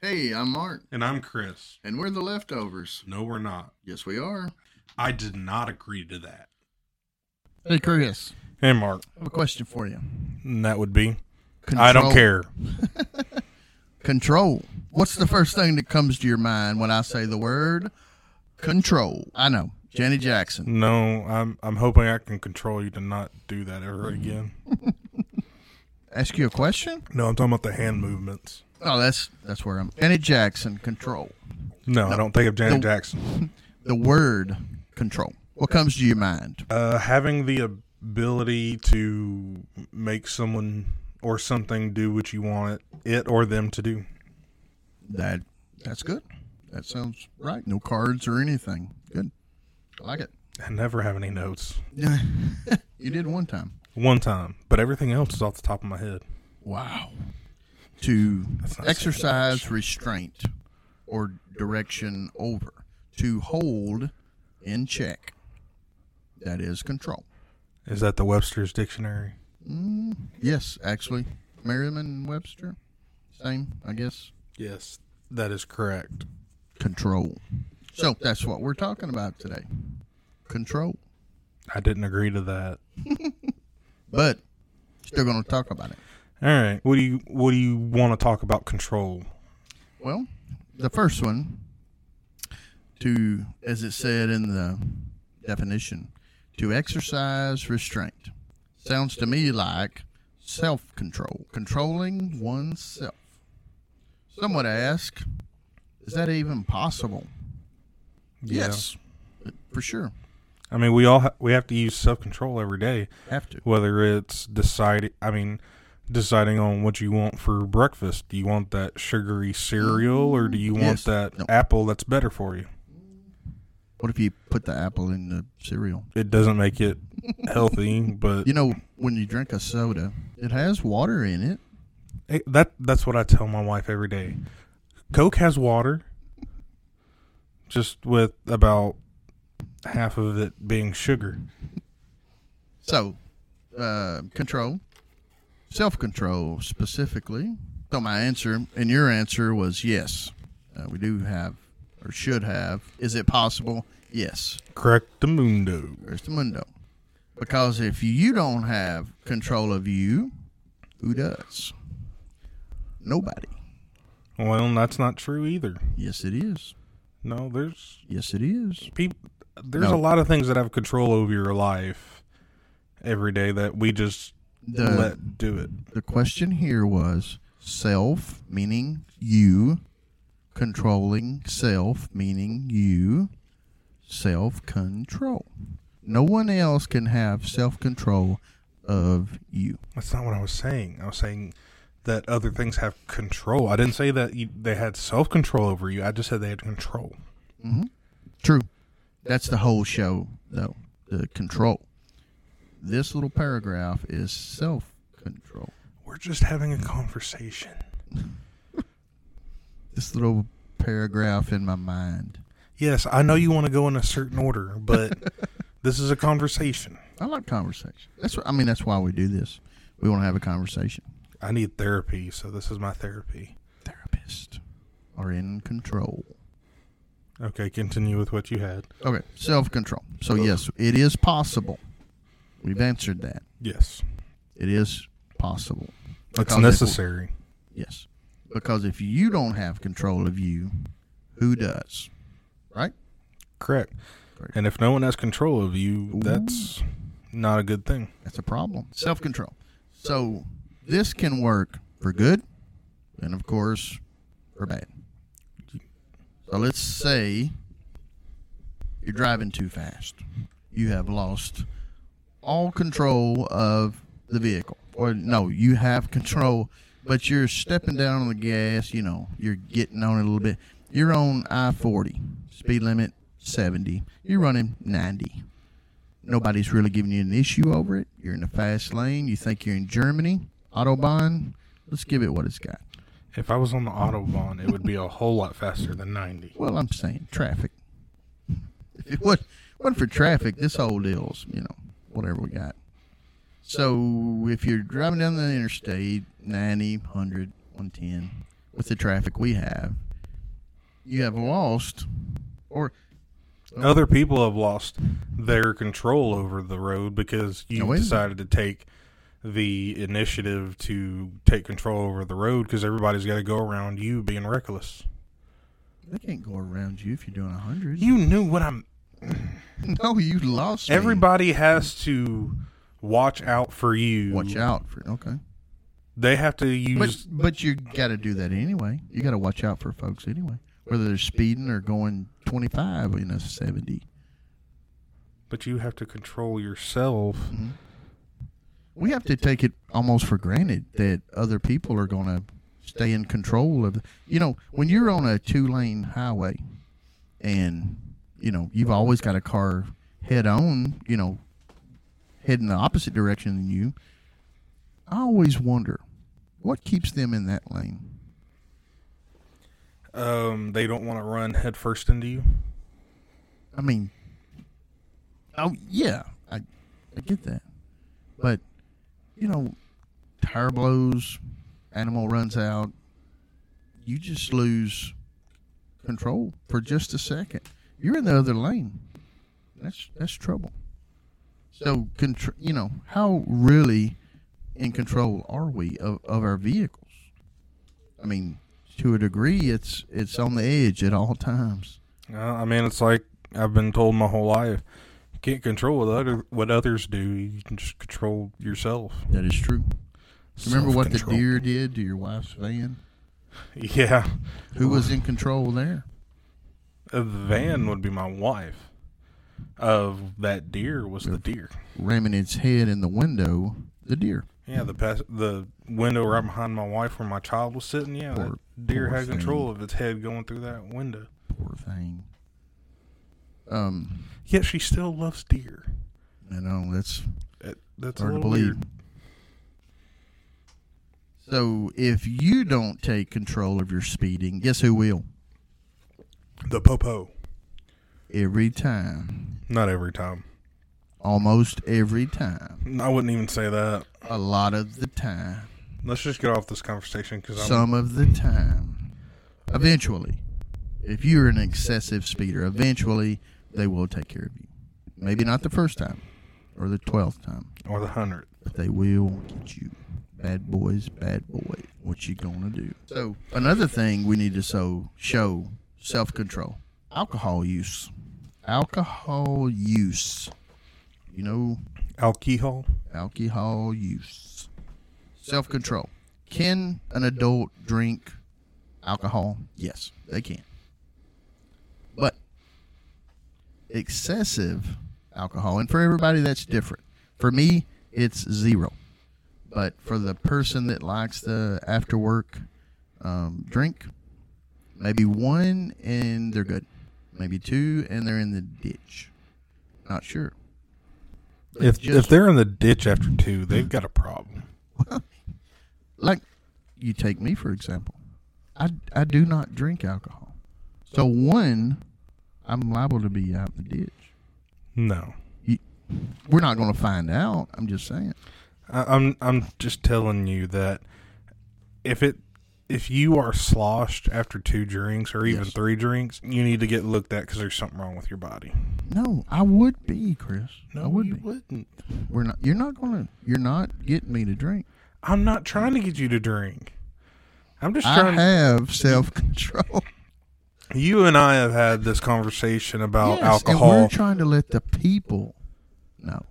Hey, I'm Mark, And I'm Chris. and we're the leftovers. No, we're not. Yes, we are. I did not agree to that. Hey, Chris, Hey, Mark. I have a question for you. And that would be I don't care. Control. What's the first thing that comes to your mind when I say the word control? I know. Janet Jackson. No, I'm I'm hoping I can control you to not do that ever again. Ask you a question? No, I'm talking about the hand movements. Oh, that's that's where I'm. Janet Jackson. Control. No, I don't think of Janet No. Jackson. The word control. What comes to your mind? Uh, having the ability to make someone or something do what you want it, it or them to do. That that's good. That sounds right. No cards or anything. Good. I like it. I never have any notes. you did one time. One time, but everything else is off the top of my head. Wow. To exercise restraint or direction over. To hold in check. That is control. Is that the Webster's dictionary? Mm, yes, actually. Merriam Webster. Same, I guess. Yes, that is correct. Control. So that's what we're talking about today. Control. I didn't agree to that. But still going to talk about it. All right. What do you What do you want to talk about? Control. Well, the first one, to, as it said in the definition, to exercise restraint. Sounds to me like self control, controlling oneself. Some would ask, is that even possible? Yeah. Yes, for sure. I mean, we all ha- we have to use self control every day, Have to. whether it's deciding. I mean, deciding on what you want for breakfast. Do you want that sugary cereal, or do you mm, want that No. apple that's better for you? What if you put the apple in the cereal? It doesn't make it healthy, but You know, when you drink a soda, it has water in it. Hey, that that's what I tell my wife every day. Coke has water, just with about half of it being sugar. So, uh, control, self control specifically. So, my answer and your answer was yes. Uh, we do have, or should have. Is it possible? Yes. Correct the mundo. There's the mundo. Because if you don't have control of you, who does? Nobody. Well, that's not true either. Yes, it is. No, there's Yes, it is. people. There's No. a lot of things that have control over your life every day that we just The let do it. the question here was self, meaning you, controlling self, meaning you, self control. No one else can have self control of you. That's not what I was saying. I was saying that other things have control. I didn't say that you, they had self control over you. I just said they had control. Mm-hmm. True. That's the whole show, though. The control. This little paragraph is self control. We're just having a conversation. This little paragraph in my mind. Yes, I know you want to go in a certain order, but this is a conversation. I like conversation. That's what I mean. That's why we do this. We want to have a conversation. I need therapy, so this is my therapy. Therapist are in control. Okay, continue with what you had. Okay, self control. So yes, it is possible. We've answered that. Yes, It is possible. it's Because if- necessary. yes, because if you don't have control of you, who does? Right? Correct. Correct. And if no one has control of you, that's not a good thing. That's a problem. Self control. So this can work for good, and of course, for bad. So let's say you're driving too fast. You have lost all control of the vehicle. Or no, you have control, but you're stepping down on the gas, you know, you're getting on it a little bit. You're on I 40, speed limit 70. You're running 90. Nobody's really giving you an issue over it. You're in the fast lane. You think you're in Germany. Autobahn. Let's give it what it's got. If I was on the autobahn, it would be a whole lot faster than ninety. Well, I'm saying traffic. If it was, wasn't for traffic, this whole deal's, you know, whatever we got. So if you're driving down the interstate, 90, 100, 110, with the traffic we have, you have lost, or Other people have lost their control over the road because you a decided to take the initiative to take control over the road because everybody's got to go around you being reckless. they can't go around you if you're doing a hundred. You knew what I'm. no, you lost. me. Everybody has to watch out for you. watch out for okay. They have to But use. but you got to do that anyway. You got to watch out for folks anyway, whether they're speeding or going 25 in a 70. But you have to control yourself. Mm-hmm. We have to take it almost for granted that other people are going to stay in control of. You know, when you're on a two lane highway, and you know you've always got a car head on, you know, heading the opposite direction than you. I always wonder what keeps them in that lane. Um, they don't want to run headfirst into you. I mean, oh yeah, I I get that, but you know, tire blows, animal runs out, you just lose control for just a second. You're in the other lane. That's that's trouble. So, contr- you know, how really in control are we of, of our vehicles? I mean, to a degree, it's it's on the edge at all times. Uh, I mean, it's like I've been told my whole life. You can't control what other what others do. You can just control yourself. That is true. Remember what the deer did to your wife's van? Yeah, Who was in control there? The van would be my wife. Of that deer was the deer. Ramming its head in the window, the deer. Yeah, the pass, the window right behind my wife where my child was sitting. Yeah, that deer poor had control of its head going through that window. Poor thing. Um, Yet she still loves deer. I know that's That, that's hard to believe. weird. So if you don't take control of your speeding, guess who will? The popo. Every time, Not every time. almost every time, I wouldn't even say that. a lot of the time, Let's just get off this conversation because some of the time. Eventually, if you're an excessive speeder, eventually they will take care of you. Maybe not the first time or the twelfth time, or the 100th, but they will get you. Bad boys, bad boy. What you gonna do? So another thing we need to so show self control. Alcohol use. Alcohol use. You know, Alcohol. alcohol use. Self control. Can an adult drink alcohol? Yes, they can. But excessive alcohol, and for everybody that's different. For me, it's zero. But for the person that likes the after work um, drink, maybe one and they're good. Maybe two and they're in the ditch. Not sure. But If just- if they're in the ditch after two, they've got a problem. like you take me for example i i do not drink alcohol so one i'm liable to be out in the ditch No, we're not going to find out i'm just saying I, I'm I'm just telling you that if it if you are sloshed after two drinks or even Yes. three drinks, you need to get looked at because there's something wrong with your body. no i would be chris No, i would you be wouldn't. we're not you're not going to you're not getting me to drink I'm not trying to get you to drink. I'm just trying. To. I have self-control you and I have had this conversation about Yes, alcohol. and we're trying to let the people know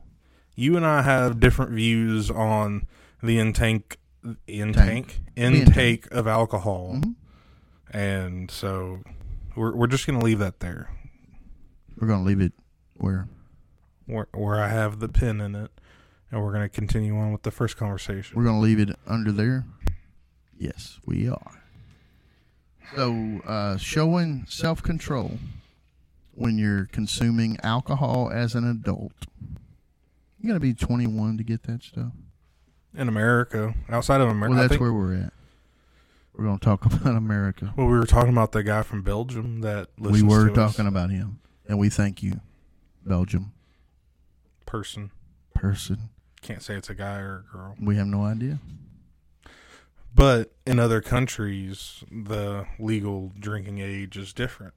you and I have different views on the intake intake Intake. intake of alcohol, Mhm. and so we're we're just gonna leave that there, we're going to leave it where where where I have the pin in it, and we're gonna continue on with the first conversation. We're going to leave it under there. Yes, we are. So, uh, showing self control when you're consuming alcohol as an adult. You got to be 21 to get that stuff. in America, outside of America, Well, that's think, where we're at. We're going to talk about America. well, we were talking about the guy from Belgium that We were to us. talking about him, and we thank you, Belgium person. person. Can't say it's a guy or a girl. We have no idea. But in other countries, the legal drinking age is different.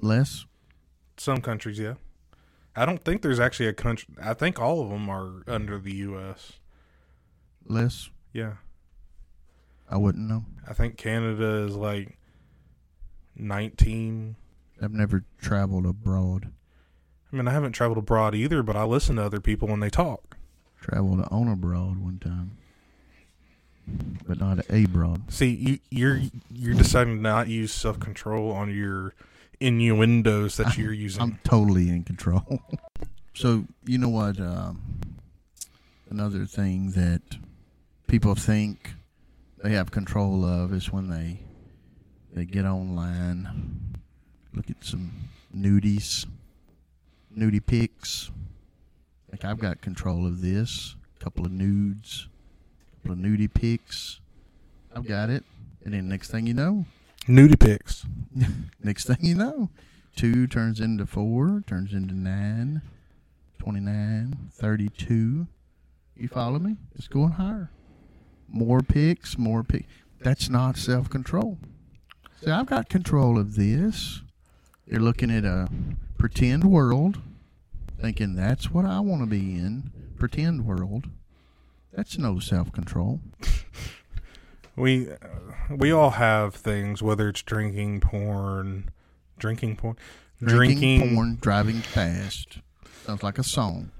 Less. Some countries, yeah. I don't think there's actually a country. I think all of them are under the U.S. Less. Yeah. I wouldn't know. I think Canada is like 19. I've never traveled abroad. I mean, I haven't traveled abroad either, but I listen to other people when they talk. Traveled on abroad one time, but not abroad. See, you, you're you're deciding to not use self control on your innuendos that you're using. I'm totally in control. so you know what? Um, another thing that people think they have control of is when they they get online, look at some nudies, nudie pics. Like I've got control of this. A couple of nudes, couple of nudie pics. I've got it. And then next thing you know, Nudie pics. Next thing you know, two turns into four, turns into nine, 29, 32. You follow me? It's going higher. More picks, more picks. That's not self control. See, I've got control of this. You're looking at a pretend world, thinking that's what I want to be in. Pretend world. That's no self control. We uh, we all have things, whether it's drinking porn, drinking porn, Drinking, porn, driving fast. Sounds like a song.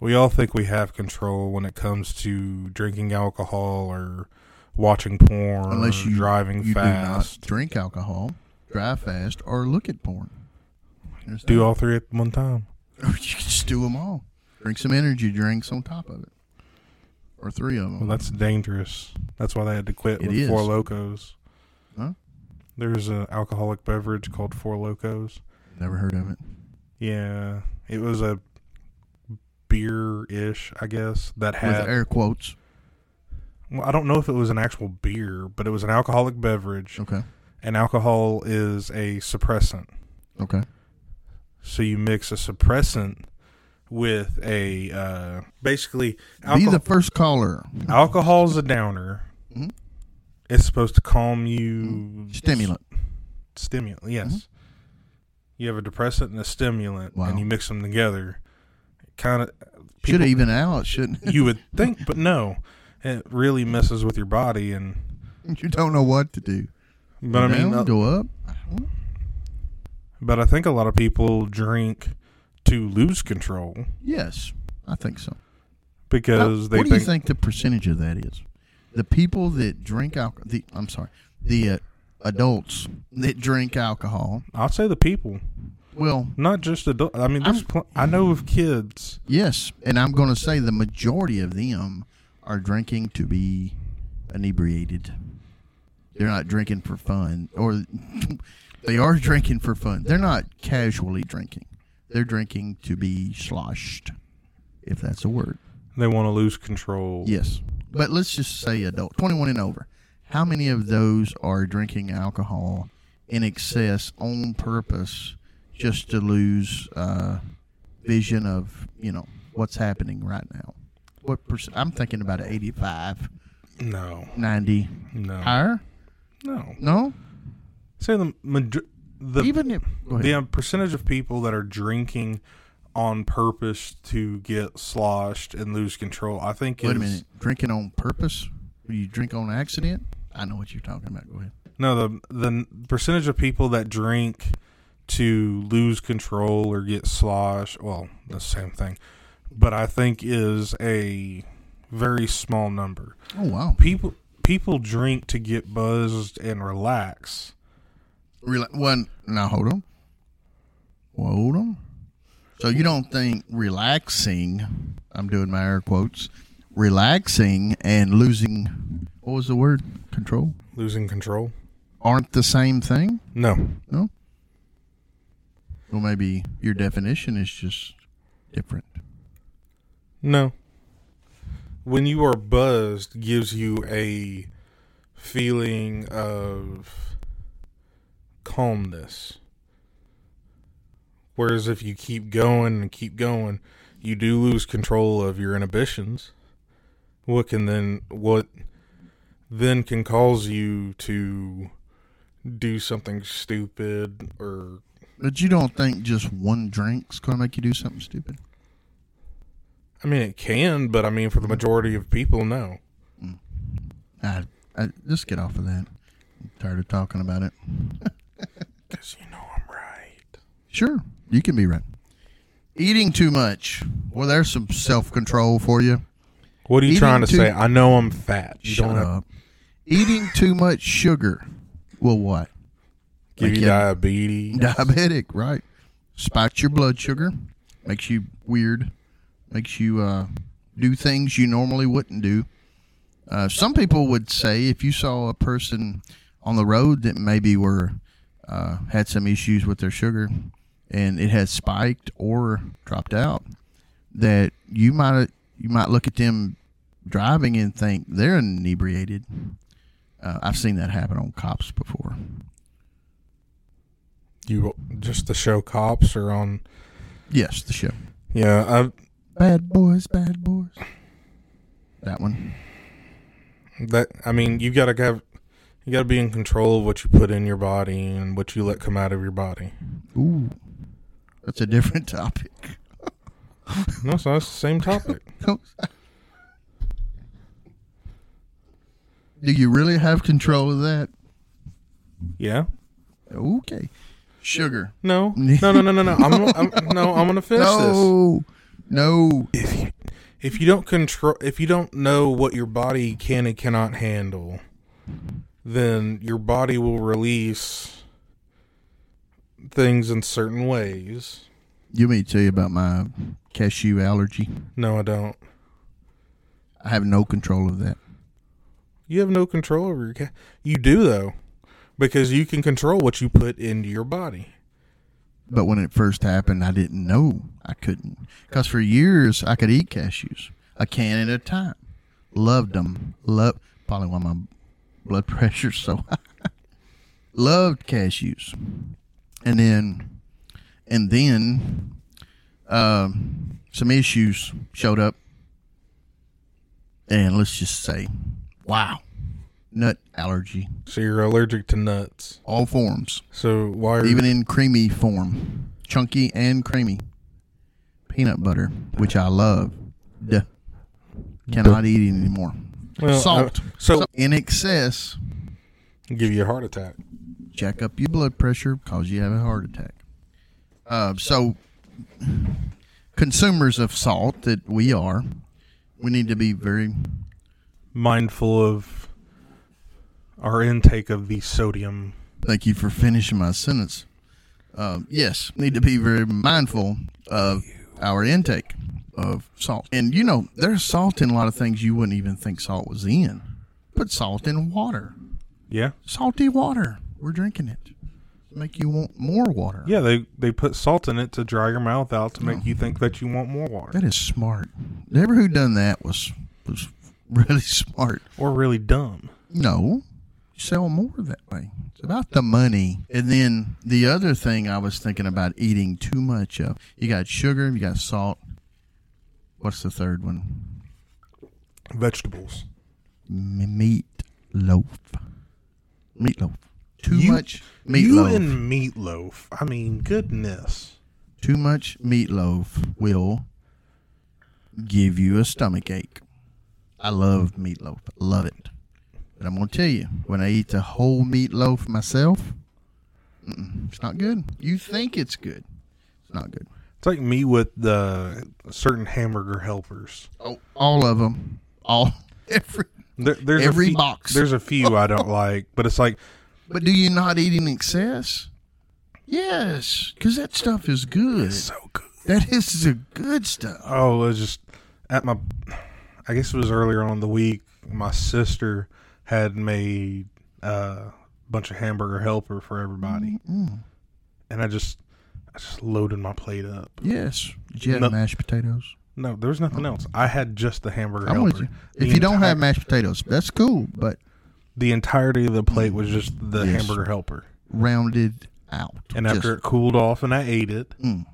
We all think we have control when it comes to drinking alcohol or watching porn, Unless you driving you fast. do not drink alcohol, drive fast, or look at porn. Do all three at one time. Or you can just do them all. Drink some energy drinks on top of it, or three of them. Well, that's dangerous. That's why they had to quit It with is. Four Lokos. Huh? There's an alcoholic beverage called Four Lokos. Never heard of it. Yeah, it was a beer-ish, I guess, that With had. air quotes. well, I don't know if it was an actual beer, but it was an alcoholic beverage, Okay. and alcohol is a suppressant. Okay. So you mix a suppressant with a uh, basically Be the first caller. alcohol's a downer. Mhm. It's supposed to calm you. Stimulant. Stimulant, yes. You have a depressant and a stimulant, Wow. and you mix them together. Kind of, Should even out, shouldn't you would think, but no, it really messes with your body. And you don't know what to do. but I mean, down, uh, go up. but I think a lot of people drink to lose control Yes, I think so. because How- they what do you think, the percentage of that is? The people that drink alcohol. The I'm sorry, the uh, adults that drink alcohol. I'll say the people, Well, not just adults. I mean, there's pl- I know of kids. yes, and I'm going to say the majority of them are drinking to be inebriated. They're not drinking for fun, or they are drinking for fun. They're not casually drinking. They're drinking to be sloshed, if that's a word. They want to lose control. Yes. But let's just say adult, 21 and over. How many of those are drinking alcohol in excess on purpose just to lose uh, vision of, you know, what's happening right now? What percent? I'm thinking about 85, No, 90. no, Higher? no. No? Say the major- the Even if. The percentage of people that are drinking on purpose to get sloshed and lose control. I think Wait is, a minute. Drinking on purpose? You drink on accident? I know what you're talking about. Go ahead. No, the the percentage of people that drink to lose control or get sloshed. Well, the same thing, but I think is a very small number. Oh, wow. People people drink to get buzzed and relax. Rela- one now hold on. Well, hold on. So you don't think relaxing? I'm doing my air quotes. Relaxing and losing. What was the word? Control. Losing control? Aren't the same thing? No. No. Well, maybe your definition is just different. No. When you are buzzed gives you a feeling of calmness. Whereas if you keep going and keep going, you do lose control of your inhibitions. What can then what then can cause you to do something stupid or But you don't think just one drink's going to make you do something stupid? I mean it can, but I mean for the majority of people no. Mm. I, I just get off of that. I'm tired of talking about it. Cuz you know I'm right. Sure, you can be right. Eating too much. Well, there's some self control for you. What are you Eating trying to too- say? I know I'm fat. You Shut don't have up. Eating too much sugar. Well, what? give Like you you- diabetes. Diabetic, right? Spikes your blood sugar. Makes you weird. Makes you uh, do things you normally wouldn't do. Uh, some people would say if you saw a person on the road that maybe were uh, had some issues with their sugar and it has spiked or dropped out, that you might you might look at them driving and think they're inebriated. Uh, I've seen that happen on cops before. You just the show cops or on Yes, the show. Yeah, I Bad boys, bad boys. That one. that I mean you got to have you got to be in control of what you put in your body and what you let come out of your body. Ooh, that's a different topic. No, so that's the same topic. Do you really have control of that? Yeah. Okay. Sugar. No. No, no, no, no, no. I'm, gonna- I'm no, I'm to finish this. No. No. if you if you don't control if you don't know what your body can and cannot handle then your body will release things in certain ways You want me to tell you about my cashew allergy? no i don't I have no control of that. you have no control over your ca- you do though because you can control what you put into your body But when it first happened, I didn't know I couldn't. Because for years, I could eat cashews, a can at a time. Loved them. Love probably why my blood pressure's so high. Loved cashews, and then, and then, um, some issues showed up, and let's just say, wow, nut allergy, so you're allergic to nuts all forms so why are even in creamy form, chunky and creamy. Peanut butter, which I love, Duh. cannot eat it anymore. Well, Salt, uh, so, in excess, give you a heart attack jack up your blood pressure, cause you have a heart attack. Uh, so, consumers of salt that we are, we need to be very mindful of our intake of the sodium Thank you for finishing my sentence. Um, yes, need to be very mindful of our intake of salt. And you know, there's salt in a lot of things you wouldn't even think salt was in. Put salt in water. yeah Salty water. We're drinking it. Make you want more water. Yeah, they they put salt in it to dry your mouth out to make you think that you want more water, That is smart. Never who done that was was really smart. or really dumb. No, sell more that way. It's about the money. And then the other thing I was thinking about eating too much of. You got sugar, you got salt. What's the third one? Vegetables. M- meat loaf. Meatloaf. Too You- much You meatloaf. and meatloaf. I mean, goodness. too much meatloaf will give you a stomach ache. I love meatloaf. Love it. But I'm going to tell you, when I eat the whole meatloaf myself, it's not good. You think it's good. It's not good. It's like me with the certain hamburger helpers. Oh, all of them. All. Every. There, there's Every a few, box. There's a few I don't like, but it's like But do you not eat in excess? Yes, because that stuff is good. so good. That is the good stuff. Oh, it was just at my. I guess it was earlier on in the week. My sister had made uh, a bunch of hamburger helper for everybody, Mm. and I just, I just loaded my plate up. Yes. Did you have No. mashed potatoes? No, there was nothing else. I had just the hamburger I'm helper. with you. The If you don't entire- have mashed potatoes, that's cool, but the entirety of the plate was just the Yes. hamburger helper. rounded out. And after it cooled off and I ate it, Mm.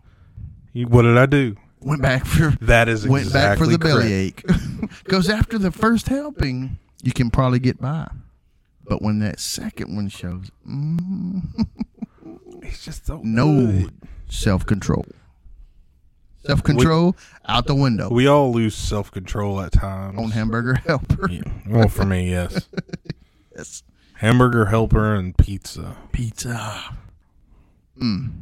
you, what did I do? went back for That is went back for exactly the correct. bellyache, because after the first helping, you can probably get by. But when that second one shows, mm, He's just so no self control. Self control out the window We all lose self control at times. on hamburger helper. Yeah. Well, for me, yes. Yes. Hamburger helper and pizza. Pizza. Mm.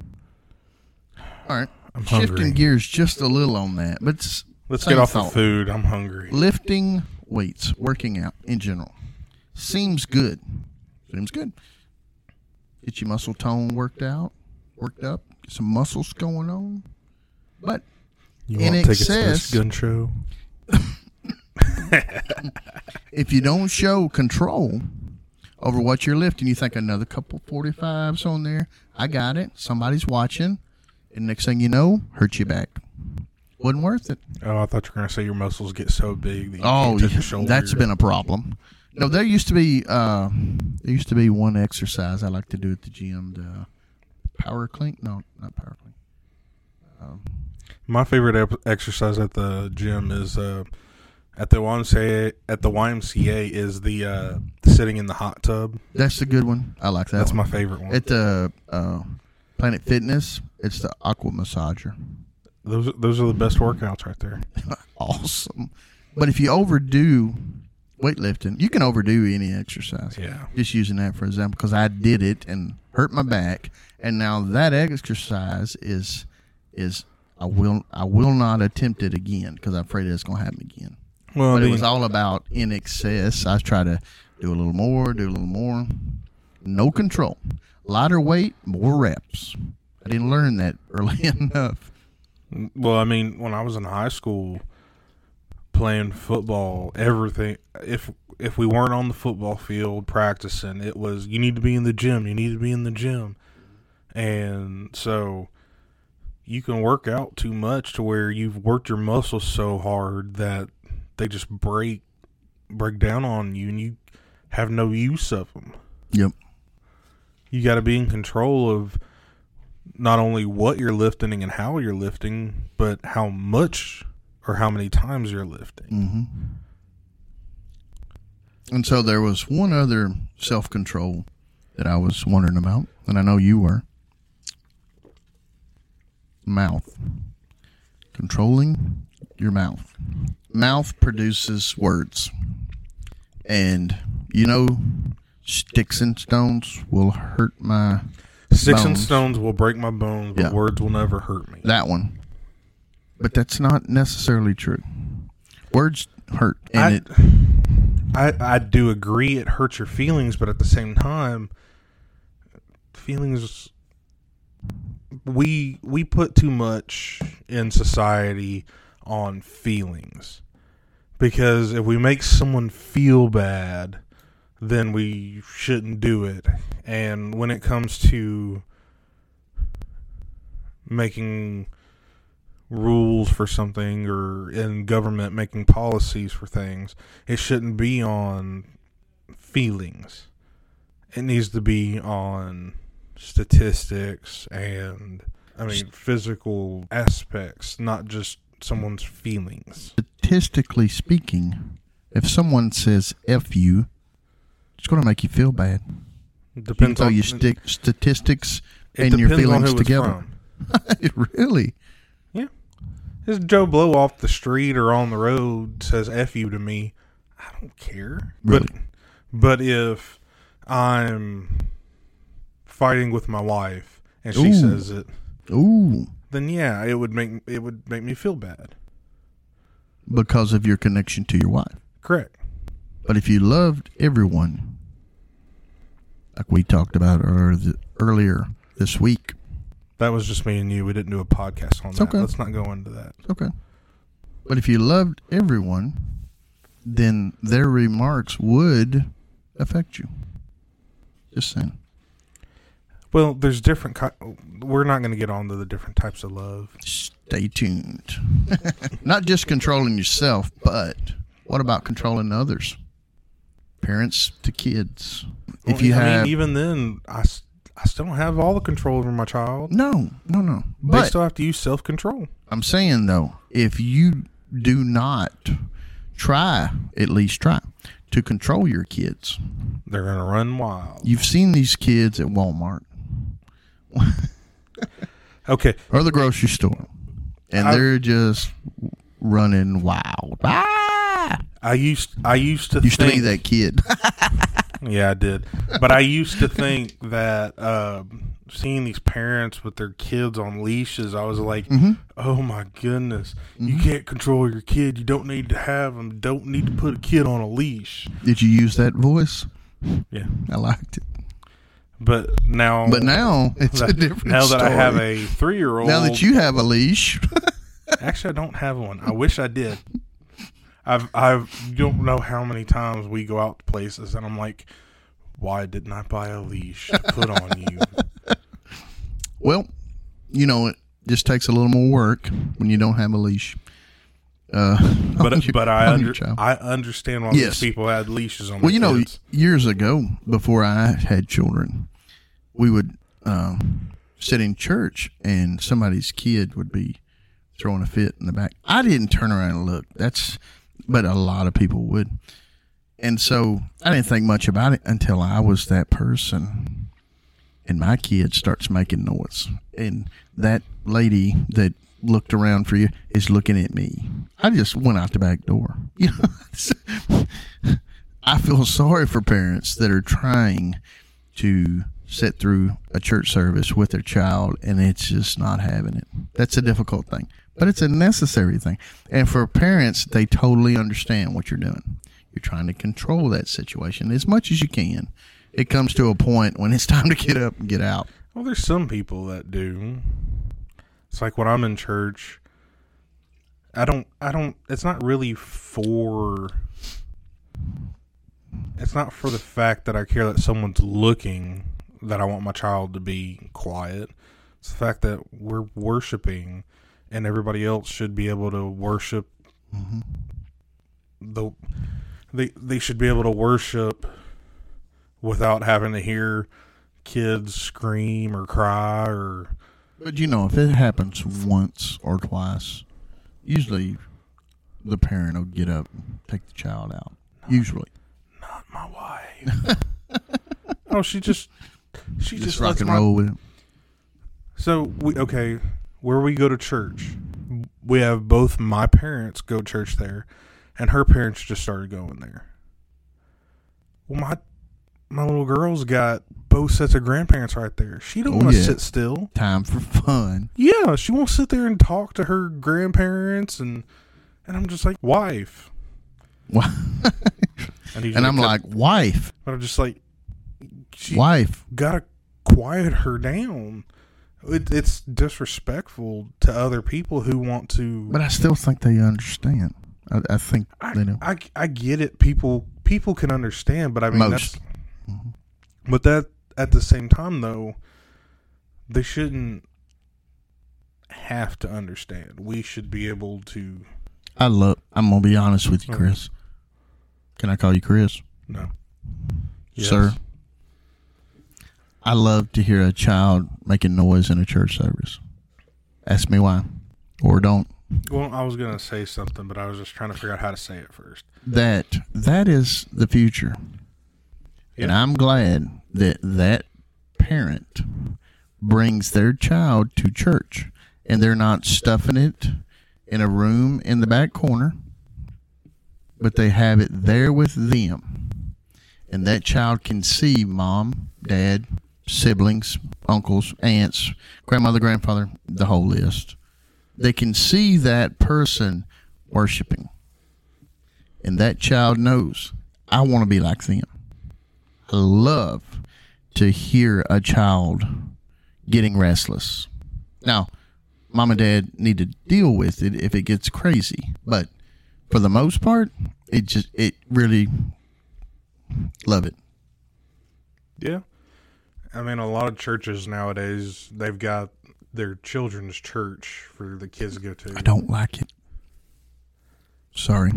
All right. I'm Shifting hungry. gears just a little on that, but Let's same get off thought. the food. I'm hungry. lifting weights, working out in general, seems good. Seems good. Get your muscle tone worked out, worked up, get some muscles going on. But You In want tickets to excess- gun show? if you don't show control over what you're lifting, you think another couple 45s on there, I got it. Somebody's watching. And next thing you know, hurt your back. Wasn't worth it. Oh, I thought you were going to say your muscles get so big that you Oh, can't yeah, that's been a problem. No, there used to be uh, there used to be one exercise I like to do at the gym. The power clean? No, not power clean. My favorite ep- exercise at the gym is uh, at the YMCA. At the YMCA is the uh, sitting in the hot tub. That's a good one. I like that. That's one. my favorite one. At the uh, Planet Fitness, it's the aqua massager. those those are the best workouts right there. awesome. But if you overdo weightlifting, you can overdo any exercise. Yeah. Just using that for example, because I did it and hurt my back, and now that exercise is is I will I will not attempt it again because I'm afraid it's going to happen again. Well, But it was all about in excess. I try to do a little more, do a little more. No control. Lighter weight, more reps. I didn't learn that early enough. Well, I mean, when I was in high school playing football, everything if if we weren't on the football field practicing, it was you need to be in the gym, you need to be in the gym. And so you can work out too much to where you've worked your muscles so hard that they just break break down on you and you have no use of them Yep. you got to be in control of not only what you're lifting and how you're lifting, but how much or how many times you're lifting. hmm And so there was one other self control that I was wondering about, and I know you were. Mouth. Controlling your mouth. Mouth produces words. And, you know, sticks and stones will hurt my. Sticks and stones will break my bones, but Yeah. words will never hurt me. That one. But that's not necessarily true. Words hurt. And I, it, I I do agree it hurts your feelings, but at the same time, feelings we we put too much in society on feelings because if we make someone feel bad, then we shouldn't do it. And when it comes to making rules for something or in government making policies for things, it shouldn't be on feelings. It needs to be on statistics and I mean physical aspects, not just someone's feelings. statistically speaking, if someone says "f you," it's going to make you feel bad. Depends on you stick statistics and your feelings together. really? This Joe Blow off the street or on the road says "f you" to me. I don't care. Really? But but if I'm fighting with my wife and she Ooh. says it, Ooh, then yeah, it would make it would make me feel bad. because of your connection to your wife. Correct. But if you loved everyone, like we talked about ear- earlier this week, That was just me and you. We didn't do a podcast on It's that. okay. Let's not go into that. okay. But if you loved everyone, then their remarks would affect you. Just saying. Well, there's different. Ki- we're not going to get onto the different types of love. Stay tuned. Not just controlling yourself, but what about controlling others? Parents to kids. If Well, you I have mean, even then, I, I still don't have all the control over my child. no, no, no. they But still have to use self control. I'm saying though, if you do not try, at least try to control your kids. They're gonna run wild. You've seen these kids at Walmart Okay, or the grocery store, and I- they're just running wild. Ah! I used I used to Used to be that kid. Yeah, I did. But I used to think that um, seeing these parents with their kids on leashes, I was like, Mm-hmm. oh my goodness, you can't control your kid. You don't need to have them. Don't need to put a kid on a leash. Did you use that voice? Yeah. I liked it. But now, But now it's a different now that I have a three year old, now that you have a leash, actually, I don't have one. I wish I did. I've I've you don't know how many times we go out to places and I'm like, why didn't I buy a leash to put on you? well, you know, it just takes a little more work when you don't have a leash. Uh, but your- but I under. I understand why Yes. these people had leashes on. Well, you know, kids. years ago, before I had children, we would um, sit in church and somebody's kid would be throwing a fit in the back. I didn't turn around and look. That's, but a lot of people would. And so I didn't think much about it until I was that person. And my kid starts making noise. And that lady that looked around for you is looking at me. I just went out the back door. You know, I feel sorry for parents that are trying to sit through a church service with their child and it's just not having it. That's a difficult thing, but it's a necessary thing. And for parents, they totally understand what you're doing. You're trying to control that situation as much as you can. It comes to a point when it's time to get up and get out. Well, there's some people that do. It's like when I'm in church, I don't, I don't, it's not really for, it's not for the fact that I care that someone's looking that I want my child to be quiet. It's the fact that we're worshiping and everybody else should be able to worship mm-hmm. the, they, they should be able to worship without having to hear kids scream or cry or But you know, if it happens once or twice, usually the parent will get up and take the child out. Usually. not my wife. oh, she just she just, Just rock and my- roll with it. So we okay, where we go to church, we have both my parents go to church there, and her parents just started going there. Well, my my little girl's got both sets of grandparents right there. She don't Oh, want to yeah. sit still. Time for fun. Yeah, she won't sit there and talk to her grandparents and and I'm just like wife. And, I'm "Cut-" like, wife, but I'm just like, she wife. gotta quiet her down. It, it's disrespectful to other people who want to. But I still think they understand. I, I think I, they know. I, I get it. People people can understand, but I mean Most. that's. But that at the same time though, they shouldn't have to understand. We should be able to. I love. I'm gonna be honest with you, Chris. Can I call you Chris, No, sir? I love to hear a child making noise in a church service. Ask me why, or don't. Well, I was gonna say something, but I was just trying to figure out how to say it first. That that is the future, and I'm glad that that parent brings their child to church, and they're not stuffing it in a room in the back corner, but they have it there with them, and that child can see mom, dad, siblings, uncles, aunts, grandmother, grandfather, the whole list. They can see that person worshiping. And that child knows, I want to be like them. I love to hear a child getting restless. Now, mom and dad need to deal with it if it gets crazy, but for the most part, it just it really love it. Yeah. I mean, a lot of churches nowadays, they've got their children's church for the kids to go to. I don't like it. Sorry.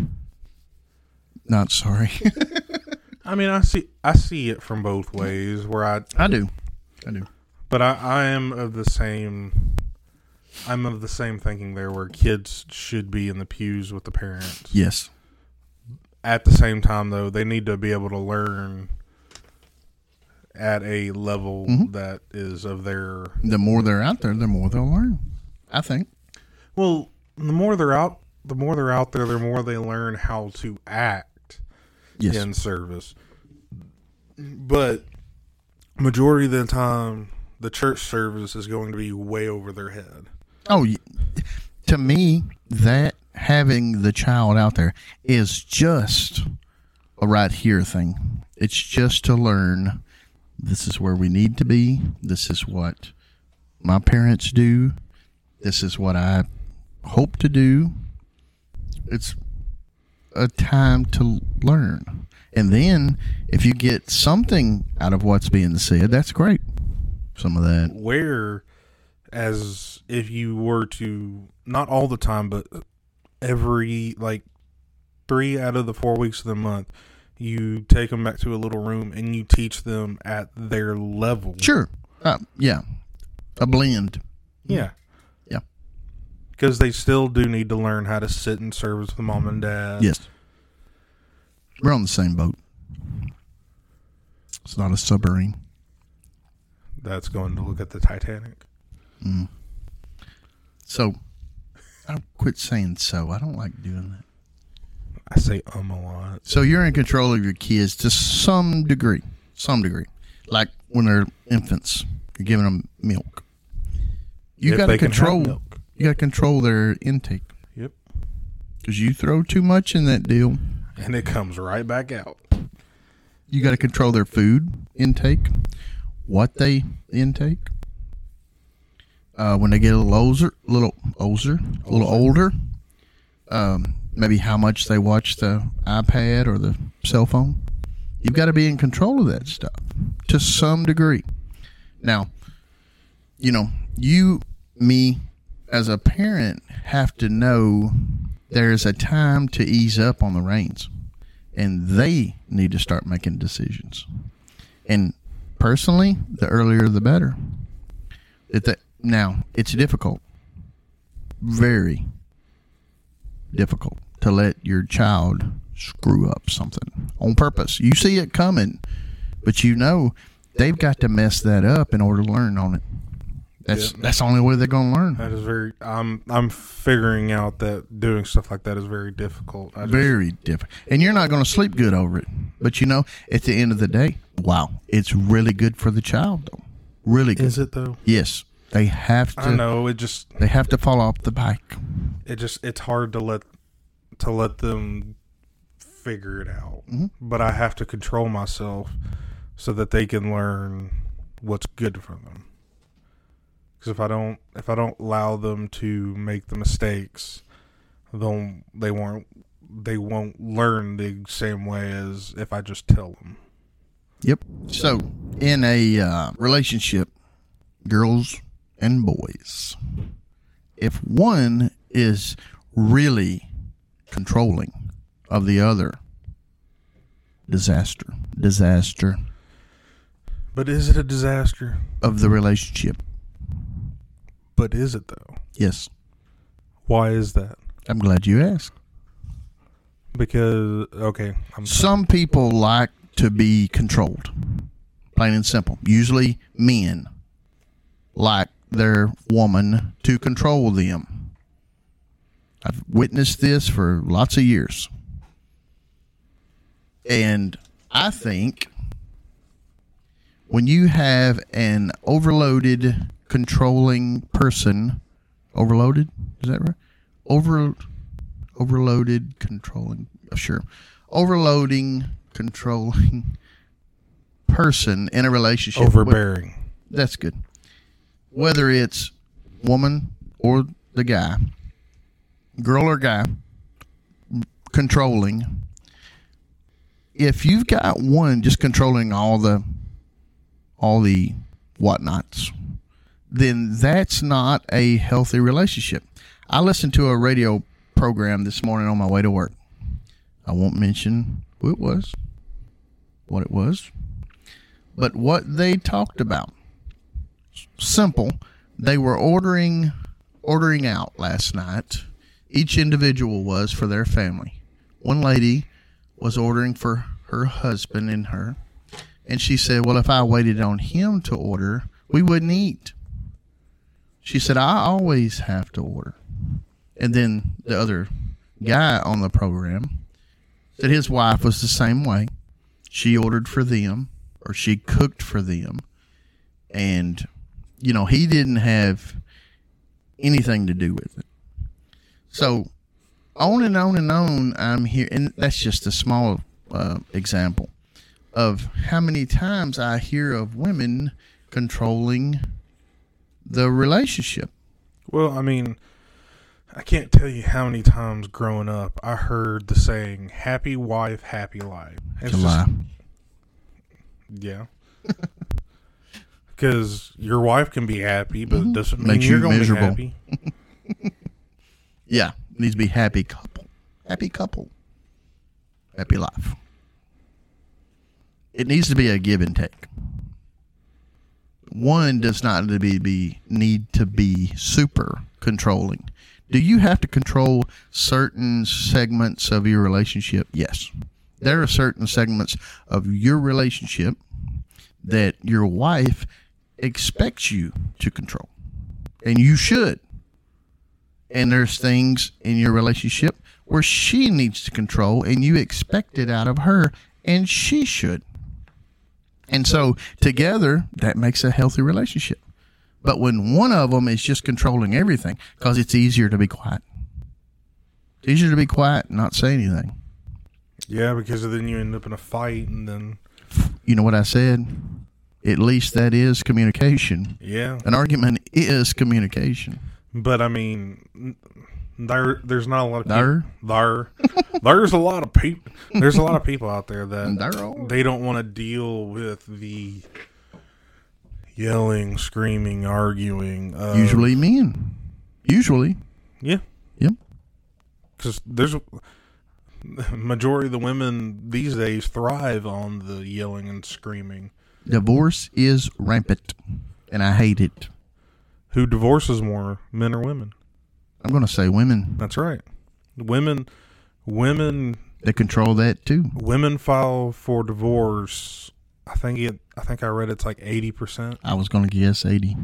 Not sorry. I mean, I see, I see it from both ways. Where I, I do. I do. but I, I am of the same. I'm of the same thinking there, where kids should be in the pews with the parents. Yes. at the same time, though, they need to be able to learn at a level Mhm. that is of their. The more they're out there, the more they'll learn. I think. Well, the more they're out, the more they're out there, the more they learn how to act Yes. in service. But majority of the time, the church service is going to be way over their head. Oh, to me, that having the child out there is just a right here thing. It's just to learn this is where we need to be. This is what my parents do. This is what I hope to do. It's a time to learn. And then if you get something out of what's being said, that's great. Some of that. Where, as if you were to, not all the time, but every, like, three out of the four weeks of the month, you take them back to a little room and you teach them at their level. Sure. Uh, yeah. A blend. Yeah. Yeah. Because they still do need to learn how to sit in service with mom and dad. Yes. We're on the same boat. It's not a submarine. That's going to look at the Titanic. So, I quit saying so. I don't like doing that. I say um a lot. So you're in control of your kids to some degree. Some degree. Like when they're infants, you're giving them milk. You got to they can have control. milk. You got to control their intake Yep. because you throw too much in that deal. And it comes right back out. You got to control their food intake, what they intake. Uh, when they get a little older, little older, a little older, um, maybe how much they watch the iPad or the cell phone. You've got to be in control of that stuff to some degree. Now, you know, you, me, as a parent, have to know there's a time to ease up on the reins and they need to start making decisions. And personally, the earlier the better. Now, it's difficult, very difficult to let your child screw up something on purpose. You see it coming, but you know they've got to mess that up in order to learn on it. That's Yeah. that's the only way they're going to learn. That is very. I'm I'm figuring out that doing stuff like that is very difficult. Just, Very different. And you're not going to sleep good over it. But you know, at the end of the day, wow, it's really good for the child though. Really good. Is it though? Yes. They have to I know. It just they have to fall off the bike. it just it's hard to let to let them figure it out. Mhm. But I have to control myself so that they can learn what's good for them. Because if I don't if I don't allow them to make the mistakes, they'll they won't they won't learn the same way as if I just tell them. Yep. So, in a uh, relationship, girls and boys, if one is really controlling of the other, disaster, disaster But is it a disaster? of the relationship. But is it though? Yes. Why is that? I'm glad you asked. Because okay, I'm Some people like to be controlled, plain and simple. Usually, men like their woman to control them. I've witnessed this for lots of years. And I think when you have an overloaded, controlling person, overloaded, is that right? Over, overloaded, controlling, uh, sure, overloading, controlling person in a relationship. overbearing. That's good. Whether it's woman or the guy, girl or guy, controlling. If you've got one just controlling all the all the whatnots, then that's not a healthy relationship. I listened to a radio program this morning on my way to work. I won't mention who it was, what it was, but what they talked about. Simple. They were ordering ordering out last night. Each individual was for their family. One lady was ordering for her husband and her. And she said, Well, if I waited on him to order, we wouldn't eat. She said, I always have to order. And then the other guy on the program said his wife was the same way. She ordered for them or she cooked for them. And, you know, he didn't have anything to do with it. So on and on and on, I'm here. And that's just a small uh, example of how many times I hear of women controlling the relationship. Well, I mean, I can't tell you how many times growing up I heard the saying "happy wife, happy life." It's It's a lie. just- yeah. Because your wife can be happy, but it doesn't mean Mm-hmm. Makes you're you going to be happy. Yeah, it needs to be happy couple. Happy couple. Happy life. It needs to be a give and take. One does not need to be, be need to be super controlling. Do you have to control certain segments of your relationship? Yes. There are certain segments of your relationship that your wife expects you to control. And you should and there's things in your relationship where she needs to control and you expect it out of her and she should. And so together that makes a healthy relationship. But when one of them is just controlling everything because it's easier to be quiet. It's easier to be quiet and not say anything. Yeah, because then you end up in a fight, and then you know what i said? At least that is communication. Yeah. an argument is communication But I mean, there there's not a lot of There? people, there there's a lot of people there's a lot of people out there that they don't want to deal with the yelling, screaming, arguing. Of, usually men usually yeah, yep because there's a majority of the women these days thrive on the yelling and screaming. divorce is rampant and i hate it Who divorces more, men or women? I'm going to say women That's right. Women, women They control that too. women file for divorce. I think it. I think I read it's like eighty percent. I was going to guess 80.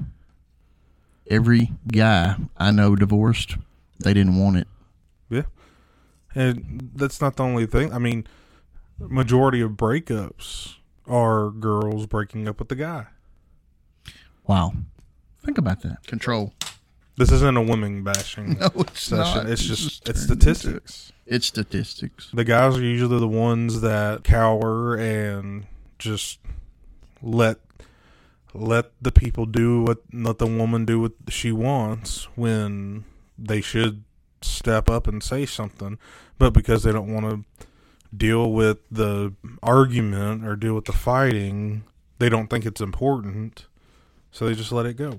Every guy I know divorced, they didn't want it. Yeah, and that's not the only thing. I mean, majority of breakups are girls breaking up with the guy. Wow. Think about that. Control. This isn't a women bashing No, it's session. not. It's It's just just it's turned into- statistics. It's statistics. The guys are usually the ones that cower and just let let the people do what let the woman do what she wants when they should step up and say something, but because they don't want to deal with the argument or deal with the fighting, they don't think it's important, so they just let it go.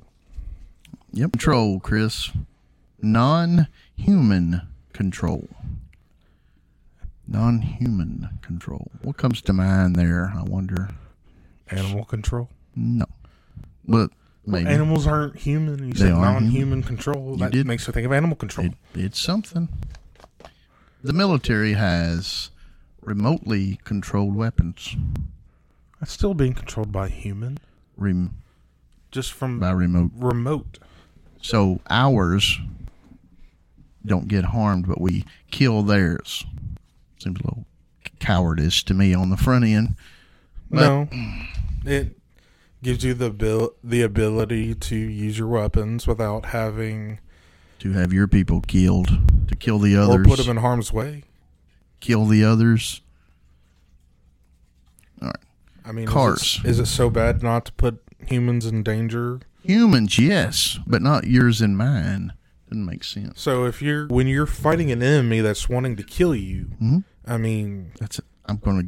Yep. Control, Chris. Non human control. Non human control. What comes to mind there? I wonder. Animal control. No. But maybe. Animals aren't human. You They said are non-human control. You That did. makes me think of animal control. It, it's something. The military has remotely controlled weapons. That's still being controlled by human, Rem- just from by remote. remote. So ours don't get harmed, but we kill theirs. Seems a little cowardice to me on the front end. But- no, it gives you the abil- the ability to use your weapons without having To have your people killed, to kill the others, or put them in harm's way. kill the others. All right. I mean, Cars. Is it, is it so bad not to put humans in danger? Humans, yes, but not yours and mine. Doesn't make sense. So if you're when you're fighting an enemy that's wanting to kill you, Mhm. I mean, That's. I'm going to,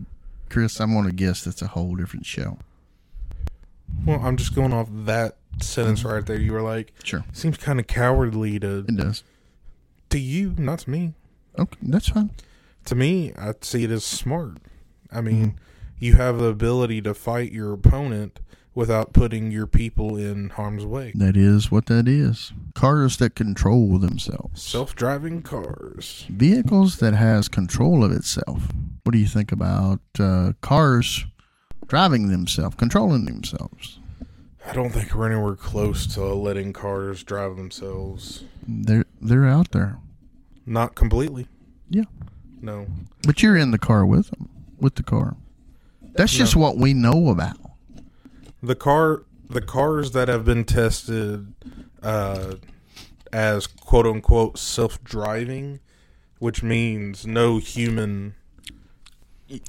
Chris. I'm going to guess that's a whole different show. well, I'm just going off that sentence right there. You were like, Sure, seems kind of cowardly to it does. to you, not to me. Okay, that's fine. to me, I see it as smart. I mean, you have the ability to fight your opponent without putting your people in harm's way. That is what that is. Cars that control themselves. Self-driving cars. Vehicles that has control of itself. What do you think about uh, cars driving themselves, controlling themselves? I don't think we're anywhere close to letting cars drive themselves. They're they're out there. Not completely. Yeah. No. But you're in the car with them, with the car. That's just what we know about. The car the cars that have been tested uh, as quote unquote self driving, which means no human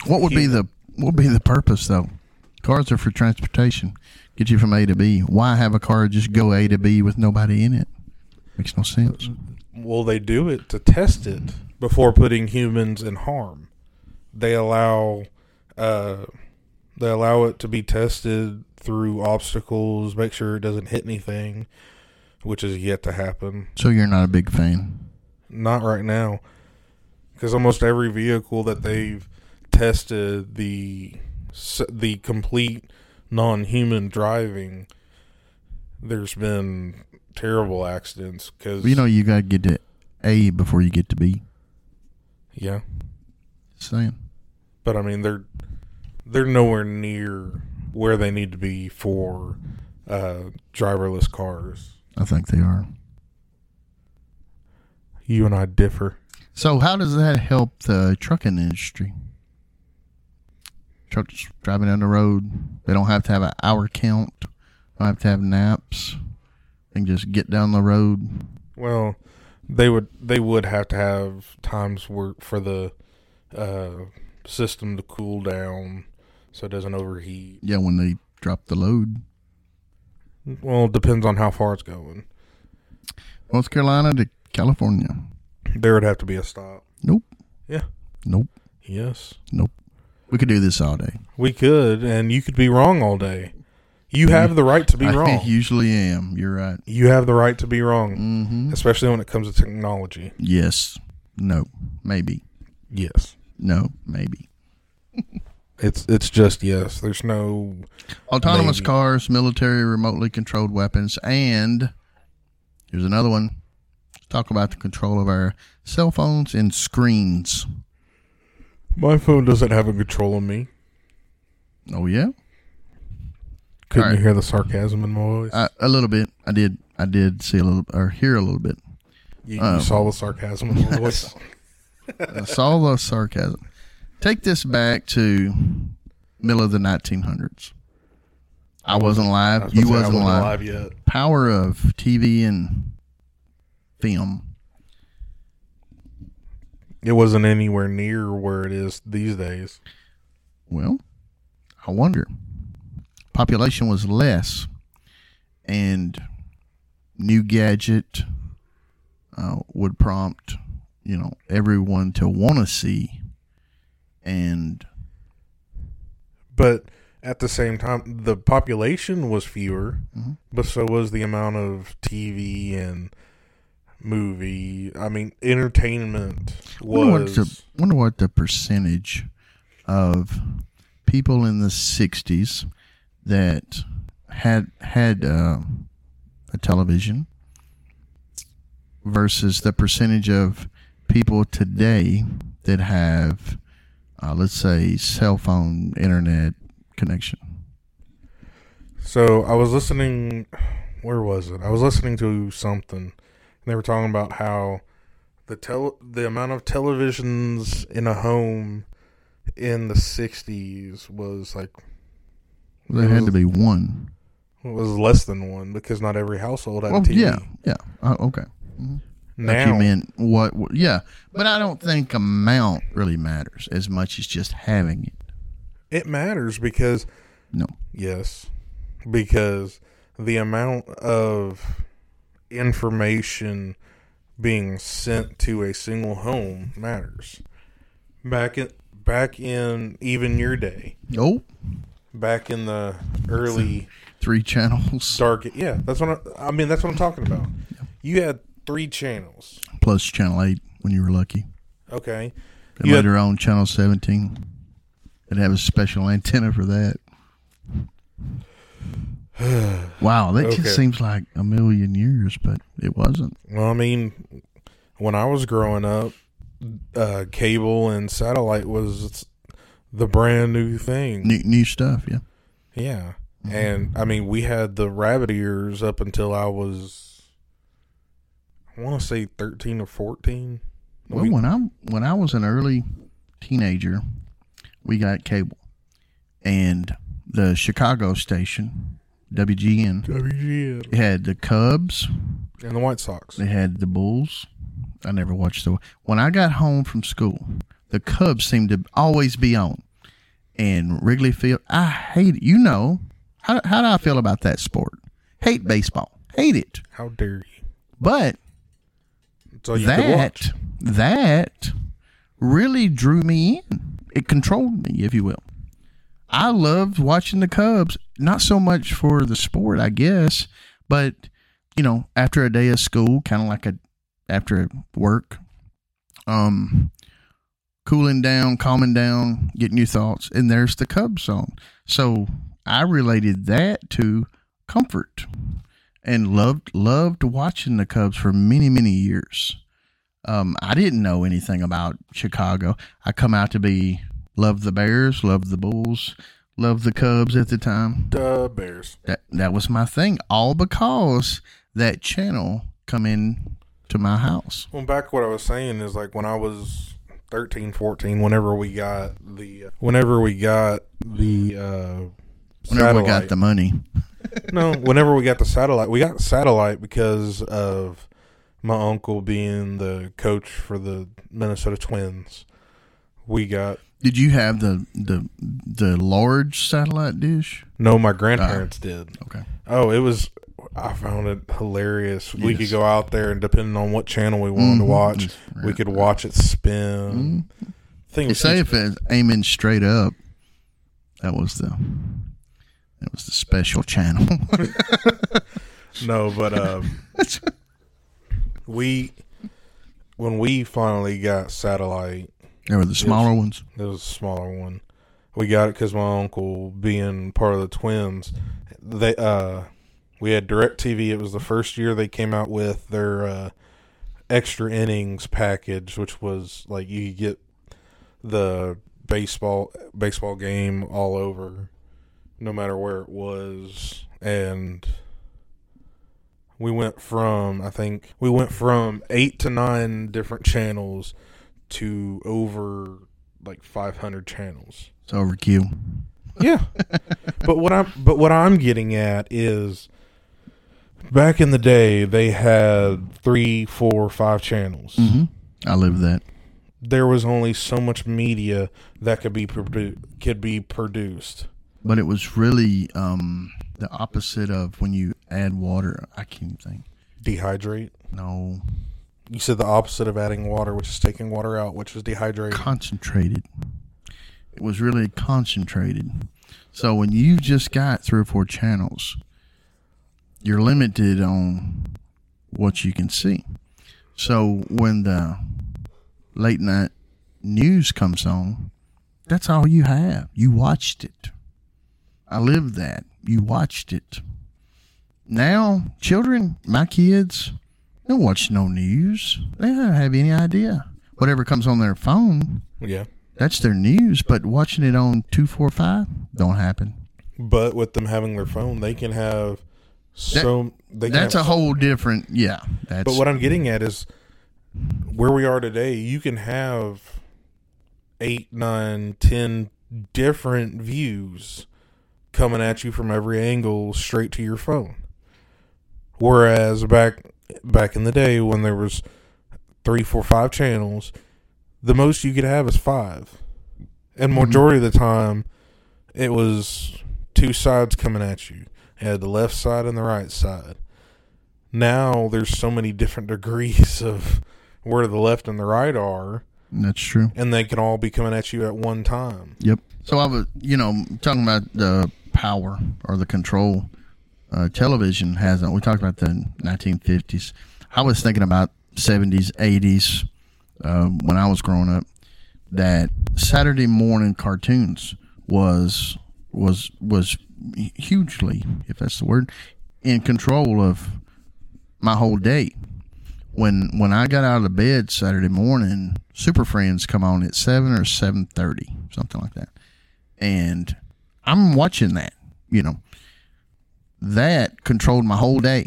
What would be the what would be the purpose though? Cars are for transportation, get you from A to B. Why have a car just go A to B with nobody in it? Makes no sense. Well, they do it to test it before putting humans in harm. They allow uh, they allow it to be tested through obstacles, make sure it doesn't hit anything, which is yet to happen. So you're not a big fan. Not right now, because almost every vehicle that they've tested the the complete non-human driving, there's been terrible accidents. Because You know you got to get to A before you get to B. yeah. Just saying. but I mean they're they're nowhere near where they need to be for uh, driverless cars. I think they are. You and I differ. So how does that help the trucking industry? Trucks driving down the road, they don't have to have an hour count, don't have to have naps, and just get down the road. Well, they would they would have to have times work for the uh, system to cool down so it doesn't overheat. Yeah, when they drop the load. Well, it depends on how far it's going. North Carolina to California. There would have to be a stop. Nope. Yeah. Nope. Yes, Nope. We could do this all day. we could, and you could be wrong all day. You have the right to be wrong. I wrong. usually am. You're right. You have the right to be wrong. Mm-hmm. especially when it comes to technology. Yes. No. Maybe. Yes, No. Maybe. it's it's just yes. There's no Autonomous Maybe. cars, military remotely controlled weapons, and here's another one. Let's talk about the control of our cell phones and screens. my phone doesn't have a control of me. Oh yeah, Couldn't right. you hear the sarcasm in my voice? A little bit. I did. I did see a little or hear a little bit. you, you um, saw the sarcasm in my voice. I saw the sarcasm. Take this back to middle of the 1900s. I wasn't I live. was you I wasn't live. alive yet. Power of TV and film. It wasn't anywhere near where it is these days. Well, I wonder. Population was less, and new gadget uh, would prompt, you know, everyone to want to see, and But at the same time, the population was fewer, Mhm. but so was the amount of TV and movie. I mean, entertainment wonder what was. the wonder what the percentage of people in the '60s that had had uh, a television versus the percentage of people today that have, uh, let's say, cell phone internet connection. So I was listening. Where was it? I was listening to something. And they were talking about how the tel- the amount of televisions in a home in the '60s was like There had to be one. was less than one because not every household had a TV. yeah, yeah. Uh, okay. Mhm. Now, you meant what, what? Yeah, but I don't think amount really matters as much as just having it. it matters because No. yes, because the amount of information being sent to a single home matters. Back in back in even your day, Nope. back in the early Three channels dark yeah, that's what I, I mean that's what I'm talking about. You had three channels. plus channel eight when you were lucky. Okay. Then You had- later on, channel seventeen. They'd have a special antenna for that. Wow, that Okay. just seems like a million years, but it wasn't. Well, I mean, when I was growing up, uh, cable and satellite was the brand new thing. New, new stuff, yeah. Yeah. And I mean, we had the rabbit ears up until I was, I want to say 13 or 14. Well, We- when I when I was an early teenager, we got cable, and the Chicago station WGN WGN. had the Cubs, And the White Sox. they had the Bulls. I never watched the. When I got home from school, the Cubs seemed to always be on, and Wrigley Field. I hate it. You know how how do I feel about that sport? Hate baseball. Hate it. How dare you? But That's all you could watch. that that really drew me in. It controlled me, if you will. I loved watching the Cubs, not so much for the sport, I guess, but you know, after a day of school, kind of like a after work, um, cooling down, calming down, getting your thoughts, and there's the Cubs song. So I related that to comfort and loved loved watching the Cubs for many many years. Um, I didn't know anything about Chicago. I come out to be loved the Bears, loved the Bulls, loved the Cubs at the time. The Bears. That that was my thing, all because that channel come in to my house. Well, back what I was saying is like when I was 13, 14, whenever we got the, uh, whenever we got the, uh, Whenever we got the money, no, whenever we got the satellite, we got satellite because of my uncle being the coach for the Minnesota Twins. We got did you have the the the large satellite dish? no, my grandparents did. Okay, Oh, it was. I found it hilarious. We could go out there and depending on what channel we wanted to Mhm. watch, Just- we could watch it spin. Thing They was say if it's aiming straight up, that was the that was the special channel. no, but um, we when we finally got satellite, there were the smaller ones. It was a smaller one. We got it because my uncle, being part of the twins, they uh, we had DirecTV. It was the first year they came out with their uh, extra innings package, which was like you could get the baseball baseball game all over, no matter where it was, and we went from I think we went from eight to nine different channels to over like 500 channels. It's overkill. Yeah. but what I'm but what I'm getting at is back in the day they had three, four, five channels. hmm I live that. There was only so much media that could be produ- could be produced. But it was really um, the opposite of when you add water. I can't think. Dehydrate. No, You said the opposite of adding water, which is taking water out, which is dehydrate. concentrated. It was really concentrated. So when you've just got three or four channels, you're limited on what you can see. So when the late night news comes on, that's all you have. You watched it. I lived that. You watched it. Now, children, my kids, they don't watch no news. They don't have any idea. Whatever comes on their phone, Yeah. that's their news. But watching it on two, four, five, don't happen. But with them having their phone, they can have so they can That's have a whole different. Yeah, that's. But what I'm getting at is where we are today, you can have eight, nine, ten different views coming at you from every angle straight to your phone. Whereas back back in the day when there was three, four, five channels, the most you could have is five. And mm-hmm. majority of the time it was two sides coming at you. You had the left side and the right side now there's so many different degrees of where the left and the right are, that's true. and they can all be coming at you at one time. Yep. So I was, you know, talking about the power or the control uh, television has. on. We talked about the 1950s. I was thinking about 70s, 80s um, when I was growing up. That Saturday morning cartoons was was was hugely, if that's the word, in control of my whole day. When when I got out of bed Saturday morning, Super Friends come on at seven or seven thirty, something like that, and I'm watching that. You know, that controlled my whole day,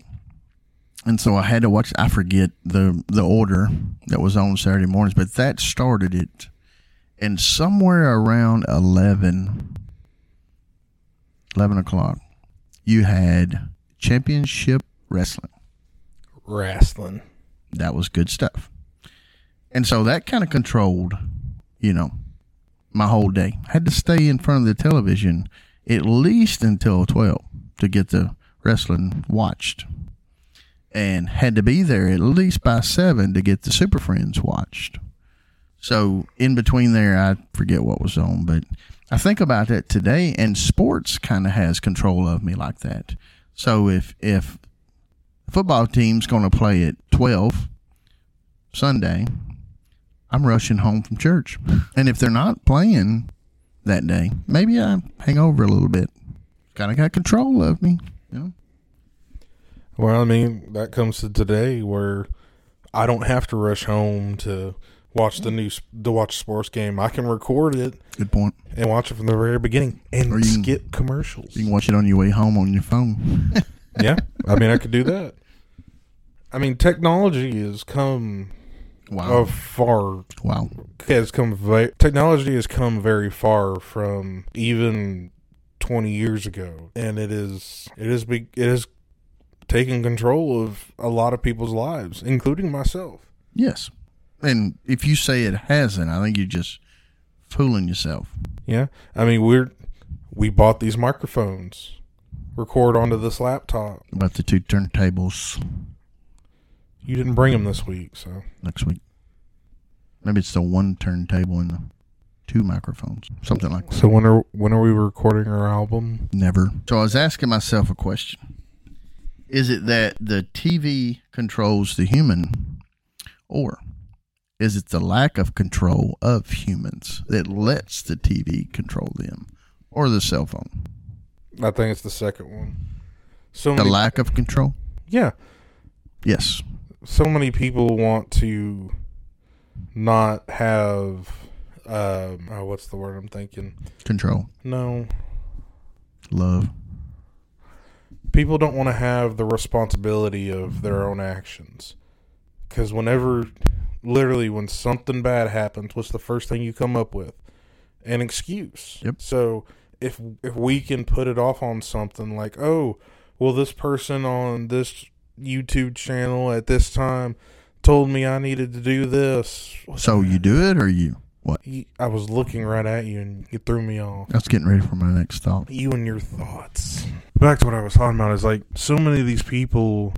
and so I had to watch. I forget the the order that was on Saturday mornings, but that started it, and somewhere around 11, 11 o'clock, you had championship wrestling. Wrestling. That was good stuff. And so that kind of controlled, you know, my whole day. I had to stay in front of the television at least until 12 to get the wrestling watched. And had to be there at least by 7 to get the Super Friends watched. So in between there, I forget what was on, but I think about that today, and sports kind of has control of me like that. So if if football team's going to play at twelve Sunday, I'm rushing home from church, and if they're not playing that day, maybe I hang over a little bit. Kind of got control of me, you know. Well, I mean, that comes to today where I don't have to rush home to watch the new to watch sports game. I can record it Good point. and watch it from the very beginning and Or you can- skip commercials. You can watch it on your way home on your phone. yeah, I mean, I could do that. I mean, technology has come Wow. a far Wow. has come ve- technology has come very far from even 20 years ago and it is it is big it is taking control of a lot of people's lives including myself Yes. And if you say it hasn't, I think you're just fooling yourself. yeah i mean we're we bought these microphones record onto this laptop About the two turntables you didn't bring them this week so next week. Maybe it's the one turntable and the two microphones. Something like that. so when are when are we recording our album Never. So I was asking myself a question. Is it that the TV controls the human, or is it the lack of control of humans that lets the TV control them, or the cell phone? i think it's the second one so The many, lack of control? yeah Yes. So many people want to not have um oh, what's the word I'm thinking? Control. No. Love. People don't want to have the responsibility of their own actions. Cuz whenever literally when something bad happens, what's the first thing you come up with? An excuse. Yep. So if if we can put it off on something like, "Oh, well this person on this YouTube channel at this time told me I needed to do this." So you do it, or you? What? I was looking right at you and you threw me off. I was getting ready for my next thought. You and your thoughts. Back to what I was talking about is like so many of these people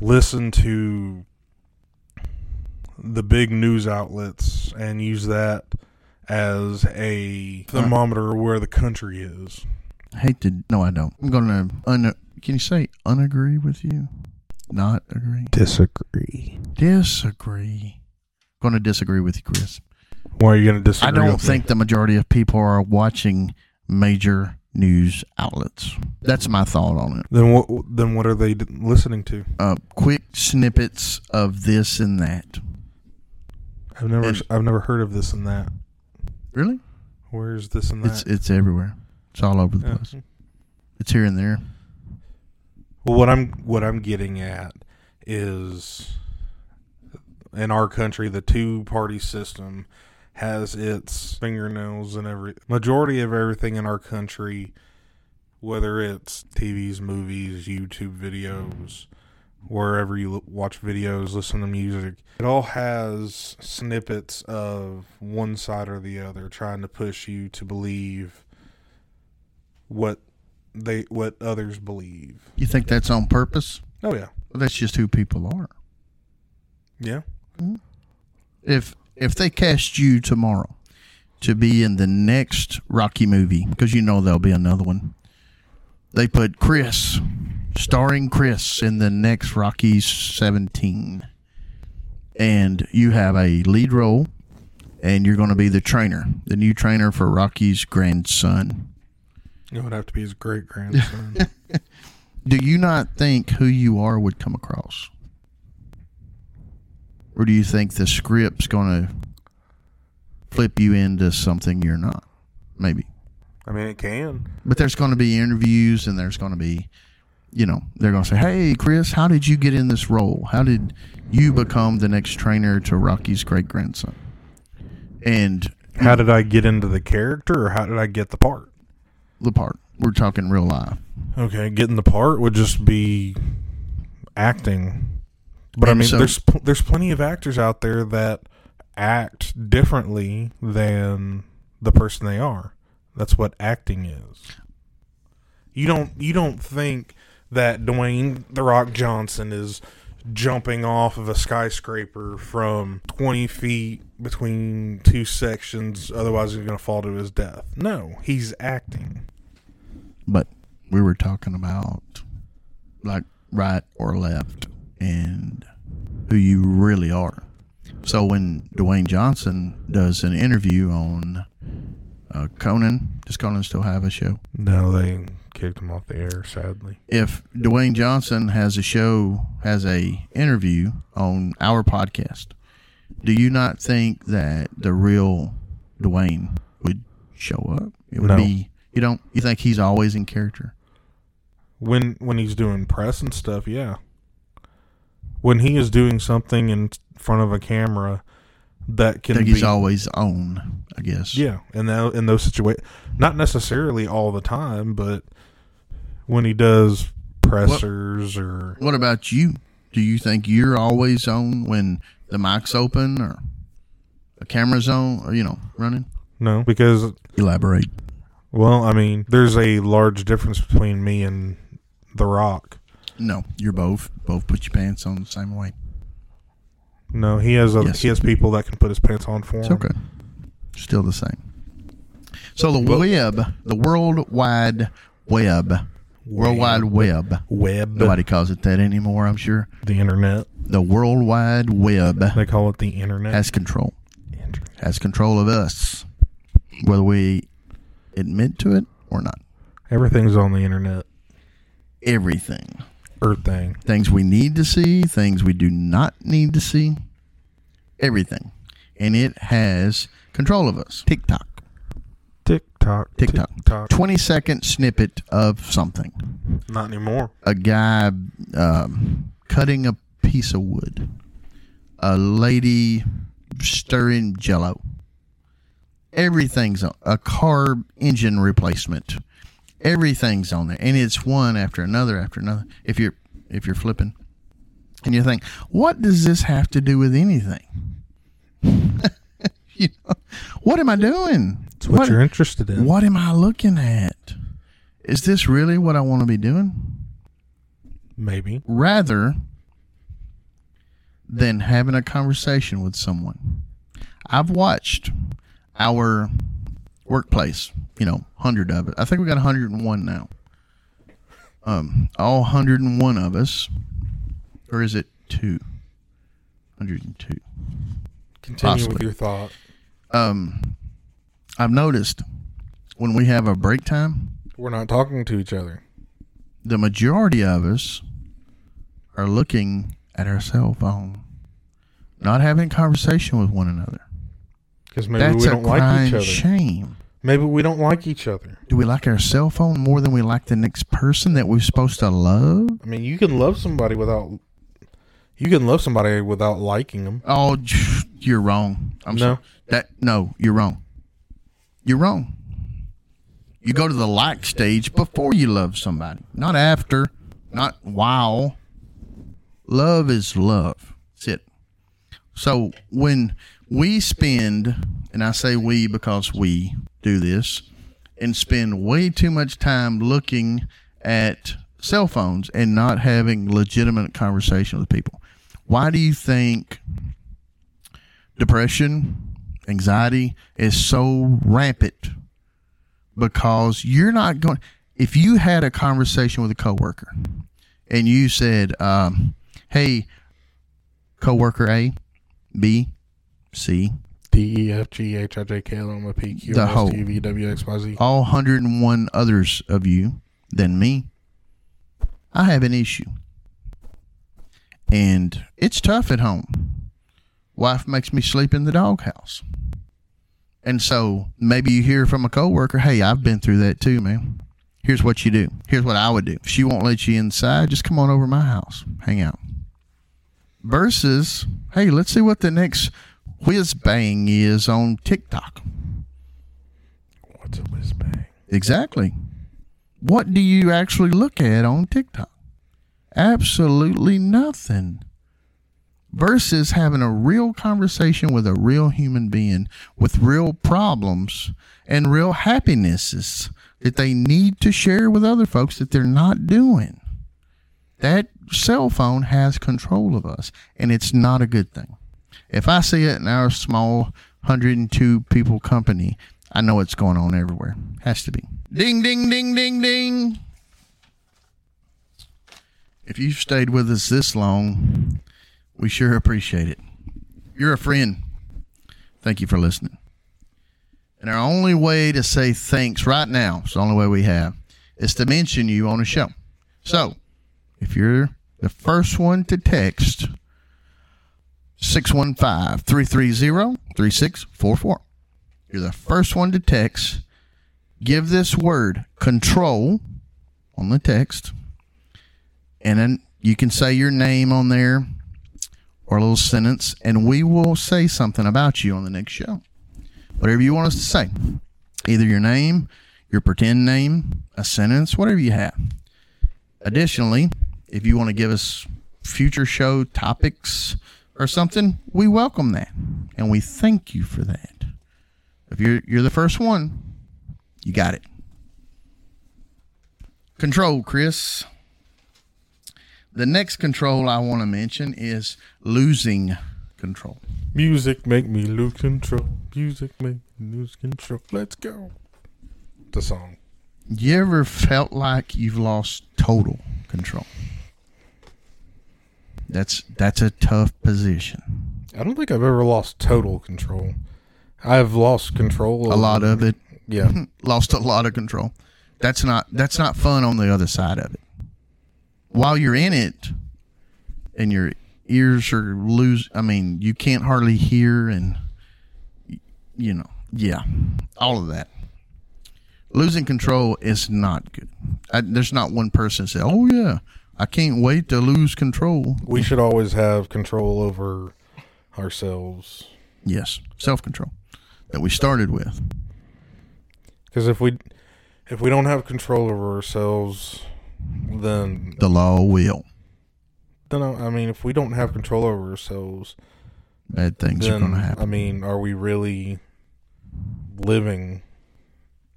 listen to the big news outlets and use that as a thermometer of where the country is. I hate to. No, I don't. I'm going to. Un, can you say unagree with you? Not agree. Disagree. Disagree. Going to disagree with you, Chris. Why are you going to disagree? I don't with me? think the majority of people are watching major news outlets. That's my thought on it. Then what? Then what are they listening to? Uh, quick snippets of this and that. I've never. And- I've never heard of this and that. Really? Where's this and that? It's it's everywhere. It's all over the Yeah. place. It's here and there. Well, what I'm what I'm getting at is in our country, the two party system has its fingernails in every majority of everything in our country, whether it's TVs, movies, YouTube videos, wherever you watch videos, listen to music. It all has snippets of one side or the other trying to push you to believe what they what others believe. You think that's on purpose? Oh yeah. Well, that's just who people are. Yeah. Hmm? If if they cast you tomorrow to be in the next Rocky movie, because you know there'll be another one, they put Chris, starring Chris, in the next Rocky 17, and you have a lead role, and you're going to be the trainer, the new trainer for Rocky's grandson. It would have to be his great grandson. Do you not think who you are would come across? Or do you think the script's going to flip you into something you're not? Maybe. I mean, it can. But there's going to be interviews and there's going to be, you know, they're going to say, hey, Chris, how did you get in this role? How did you become the next trainer to Rocky's great grandson? And How did I get into the character, or how did I get the part? The part, we're talking real life. Okay, getting the part would just be acting. But I mean, so- there's pl- there's plenty of actors out there that act differently than the person they are. That's what acting is. You don't you don't think that Dwayne the Rock Johnson is jumping off of a skyscraper from 20 feet between two sections otherwise he's going to fall to his death. No, he's acting. But we were talking about like right or left and who you really are. So when Dwayne Johnson does an interview on uh, Conan, does Conan still have a show? No, they kicked him off the air sadly. If Dwayne Johnson has a show, has a interview on our podcast, do you not think that the real Dwayne would show up? It would No. be you don't you think he's always in character? when when he's doing press and stuff, yeah. When he is doing something in front of a camera that I can think be he's always on, I guess. yeah, in that in those situations, not necessarily all the time, but when he does pressers or What about you? Do you think you're always on when the mic's open or the camera's on or you know, running? no, because Elaborate. Well, I mean, there's a large difference between me and The Rock. No, you're both both put your pants on the same way. No, he has a, Yes. he has people that can put his pants on for It's him. okay. Still the same. So the web, the World Wide Web, World Wide Web. Web, Nobody calls it that anymore, I'm sure. the internet. The World Wide Web They call it the internet. has control. Has control of us, whether we admit to it or not. Everything's on the internet. Everything. Earth thing. things we need to see, things we do not need to see, everything. And it has control of us. TikTok. TikTok. TikTok. TikTok. 20 second snippet of something. Not anymore. A guy um, cutting a piece of wood. A lady stirring jello. Everything's on. A carb engine replacement. Everything's on there. And it's one after another after another. If you're if you're flipping. And you think, what does this have to do with anything? you know, what am I doing? It's what, you're interested in. What am I looking at? Is this really what I want to be doing? Maybe. Rather than having a conversation with someone. I've watched our workplace, you know, 100 of it. I think we got 101 now. Um, all 101 of us, or is it two? 102. Continue Possibly. with your thought. Um, I've noticed when we have a break time, We're not talking to each other. the majority of us are looking at our cell phone, not having conversation with one another. Because maybe That's we don't like each other. shame. Maybe we don't like each other. Do we like our cell phone more than we like the next person that we're supposed to love? I mean, you can love somebody without. You can love somebody without liking them. Oh, you're wrong. I'm No. sorry. That no, you're wrong. You're wrong. You go to the like stage before you love somebody, not after, not while. Love is love. That's it. So when we spend, and I say we because we do this, and spend way too much time looking at cell phones and not having legitimate conversation with people. Why do you think depression, anxiety is so rampant? Because you're not going. If you had a conversation with a coworker and you said, um, "Hey, coworker A, B, C, D E F G H I J K L M N O P Q The R whole- S T U V W X Y Z. all 101 others of you than me, I have an issue. And it's tough at home. Wife makes me sleep in the doghouse. And so maybe you hear from a coworker, hey, I've been through that too, man. Here's what you do. Here's what I would do. If she won't let you inside, just come on over to my house. Hang out. Versus, hey, let's see what the next whiz bang is on TikTok. What's a whiz bang? Exactly. What do you actually look at on TikTok? Absolutely nothing. Versus having a real conversation with a real human being with real problems and real happinesses that they need to share with other folks that they're not doing. That cell phone has control of us, and it's not a good thing. If I see it in our small 102 people company, I know it's going on everywhere. Has to be. Ding, ding, ding, ding, ding. If you've stayed with us this long, we sure appreciate it. You're a friend. Thank you for listening. And our only way to say thanks right now, it's the only way we have, is to mention you on the show. So, if you're the first one to text 615 330 3644, you're the first one to text. Give this word control on the text. And then you can say your name on there or a little sentence, and we will say something about you on the next show. Whatever you want us to say. Either your name, your pretend name, a sentence, whatever you have. Additionally, if you want to give us future show topics or something, we welcome that. And we thank you for that. If you're you're the first one, you got it. Control, Chris. The next control I want to mention is losing control. Music make me lose control. Music make me lose control. Let's go. The song. You ever felt like you've lost total control? That's that's a tough position. I don't think I've ever lost total control. I've lost control. A lot of it Yeah. lost a lot of control. That's not that's not fun on the other side of it. While you're in it and your ears are lose I mean, you can't hardly hear and you know, yeah. All of that. Losing control is not good. I, there's not one person say, "Oh yeah, I can't wait to lose control." we should always have control over ourselves. Yes, self-control that we started with. Because if we if we don't have control over ourselves, then The law will. then I I mean, if we don't have control over ourselves, Bad things are going to happen. I mean, are we really living?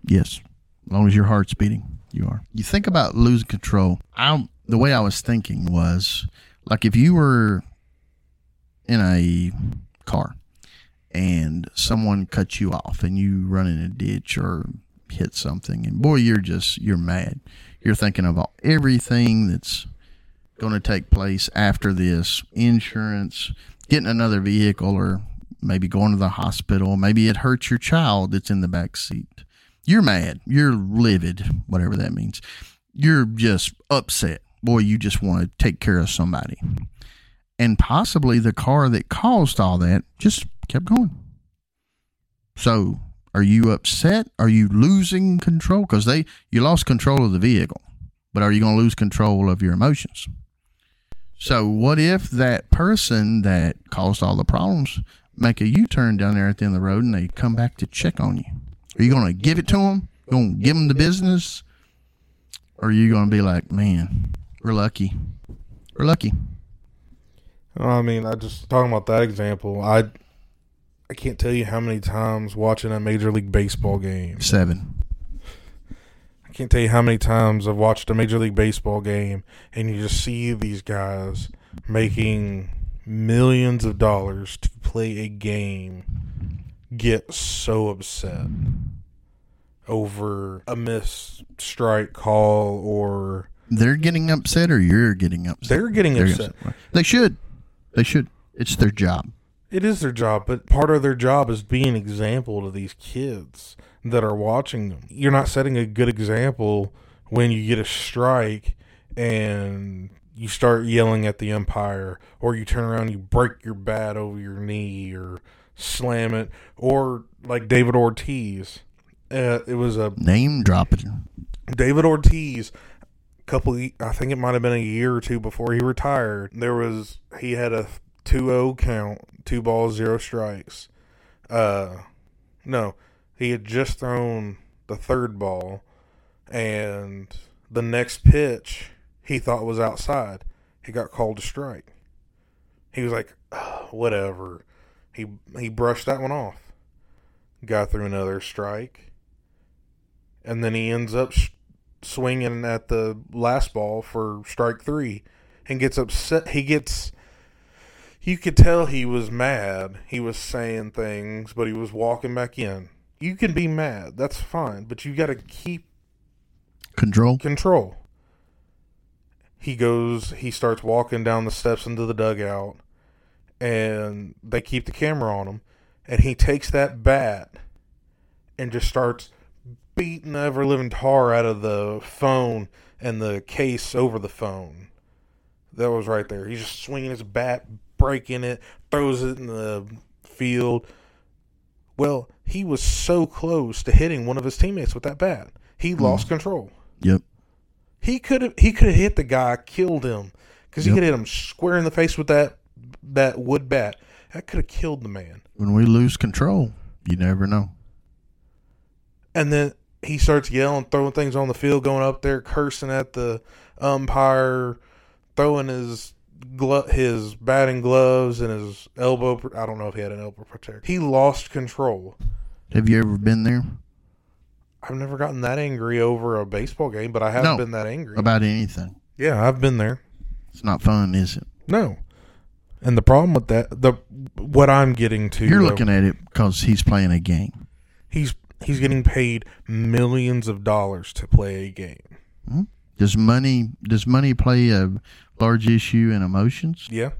Yes. As long as your heart's beating, you are. You think about losing control. I the way I was thinking was like if you were in a car and someone cut you off and you run in a ditch or hit something and boy you're just you're mad. You're thinking all, everything that's going to take place after this, insurance, getting another vehicle or maybe going to the hospital, maybe it hurts your child that's in the back seat you're mad, you're livid, whatever that means. You're just upset. Boy, you just want to take care of somebody. And possibly the car that caused all that just kept going. So, are you upset? Are you losing control? Because they you lost control of the vehicle, but are you going to lose control of your emotions? So, what if that person that caused all the problems make a U turn down there at the end of the road and they come back to check on you? Are you going to give it to them? You going to give them the business? Or are you going to be like, man, we're lucky. We're lucky. I mean, I just talking about that example. I I can't tell you how many times watching a major league baseball game. Seven. I can't tell you how many times I've watched a major league baseball game and you just see these guys making millions of dollars to play a game get so upset over a missed strike call or They're getting upset or you're getting upset. they're getting They're upset. upset. They should. They should. It's their job. It is their job, but part of their job is being an example to these kids that are watching them. You're not setting a good example when you get a strike and you start yelling at the umpire, or you turn around and you break your bat over your knee, or slam it, or like David Ortiz. Uh, it was a Name dropping. David Ortiz, couple, I think it might have been a year or two before he retired. There was he had a 2-0 count, two balls, zero strikes. Uh, no, he had just thrown the third ball, and the next pitch he thought was outside. He got called a strike. He was like, "Ah, whatever. He he brushed that one off. Got through another strike, and then he ends up swinging at the last ball for strike three, and gets upset. He gets. You could tell he was mad. He was saying things, but he was walking back in. You can be mad. That's fine, but you got to keep Control. control. He goes, he starts walking down the steps into the dugout, and they keep the camera on him. And he takes that bat and just starts beating the ever living tar out of the phone and the case over the phone. That was right there. He's just swinging his bat, breaking it, throws it in the field. Well, he was so close to hitting one of his teammates with that bat. He hmm. lost control. Yep. He could have he could have hit the guy, killed him, because he Yep. could hit him square in the face with that that wood bat. That could have killed the man. When we lose control, you never know. And then he starts yelling, throwing things on the field, going up there, cursing at the umpire, throwing his glo- his batting gloves and his elbow. pr- I don't know if he had an elbow protector. He lost control. Have you ever been there I've never gotten that angry over a baseball game, but I have No. been that angry. about anything? yeah, I've been there. It's not fun, is it? No. And the problem with that, the what I'm getting to, You're though, looking at it because he's playing a game. he's he's getting paid millions of dollars to play a game. Hmm? Does money does money play a large issue in emotions? Yeah,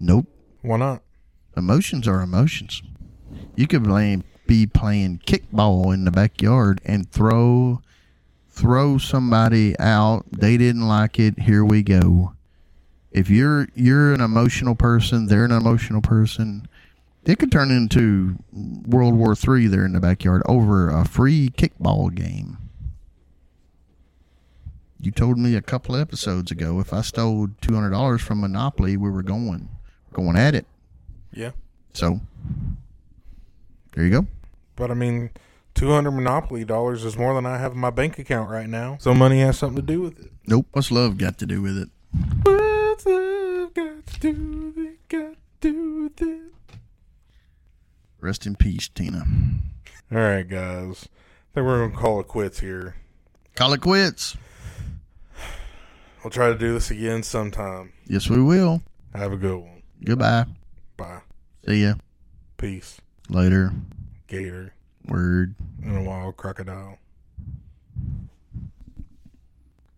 Nope. why not? Emotions are emotions. You could play, be playing kickball in the backyard and throw throw somebody out. They didn't like it. Here we go. If you're you're an emotional person, they're an emotional person. It could turn into World War Three there in the backyard over a free kickball game. You told me a couple episodes ago if I stole two hundred dollars from Monopoly, we were going going at it. Yeah, So there you go. but I mean, two hundred Monopoly dollars is more than I have in my bank account right now. So money has something to do with it. Nope. What's love got to do with it? What's love got to do with it? Got to do with it? Rest in peace, Tina. All right, guys. I think we're gonna call it quits here. Call it quits. We'll try to do this again sometime. Yes, we will. Have a good one. Goodbye. Bye. See ya Peace. later. Gator Word. and a wild crocodile.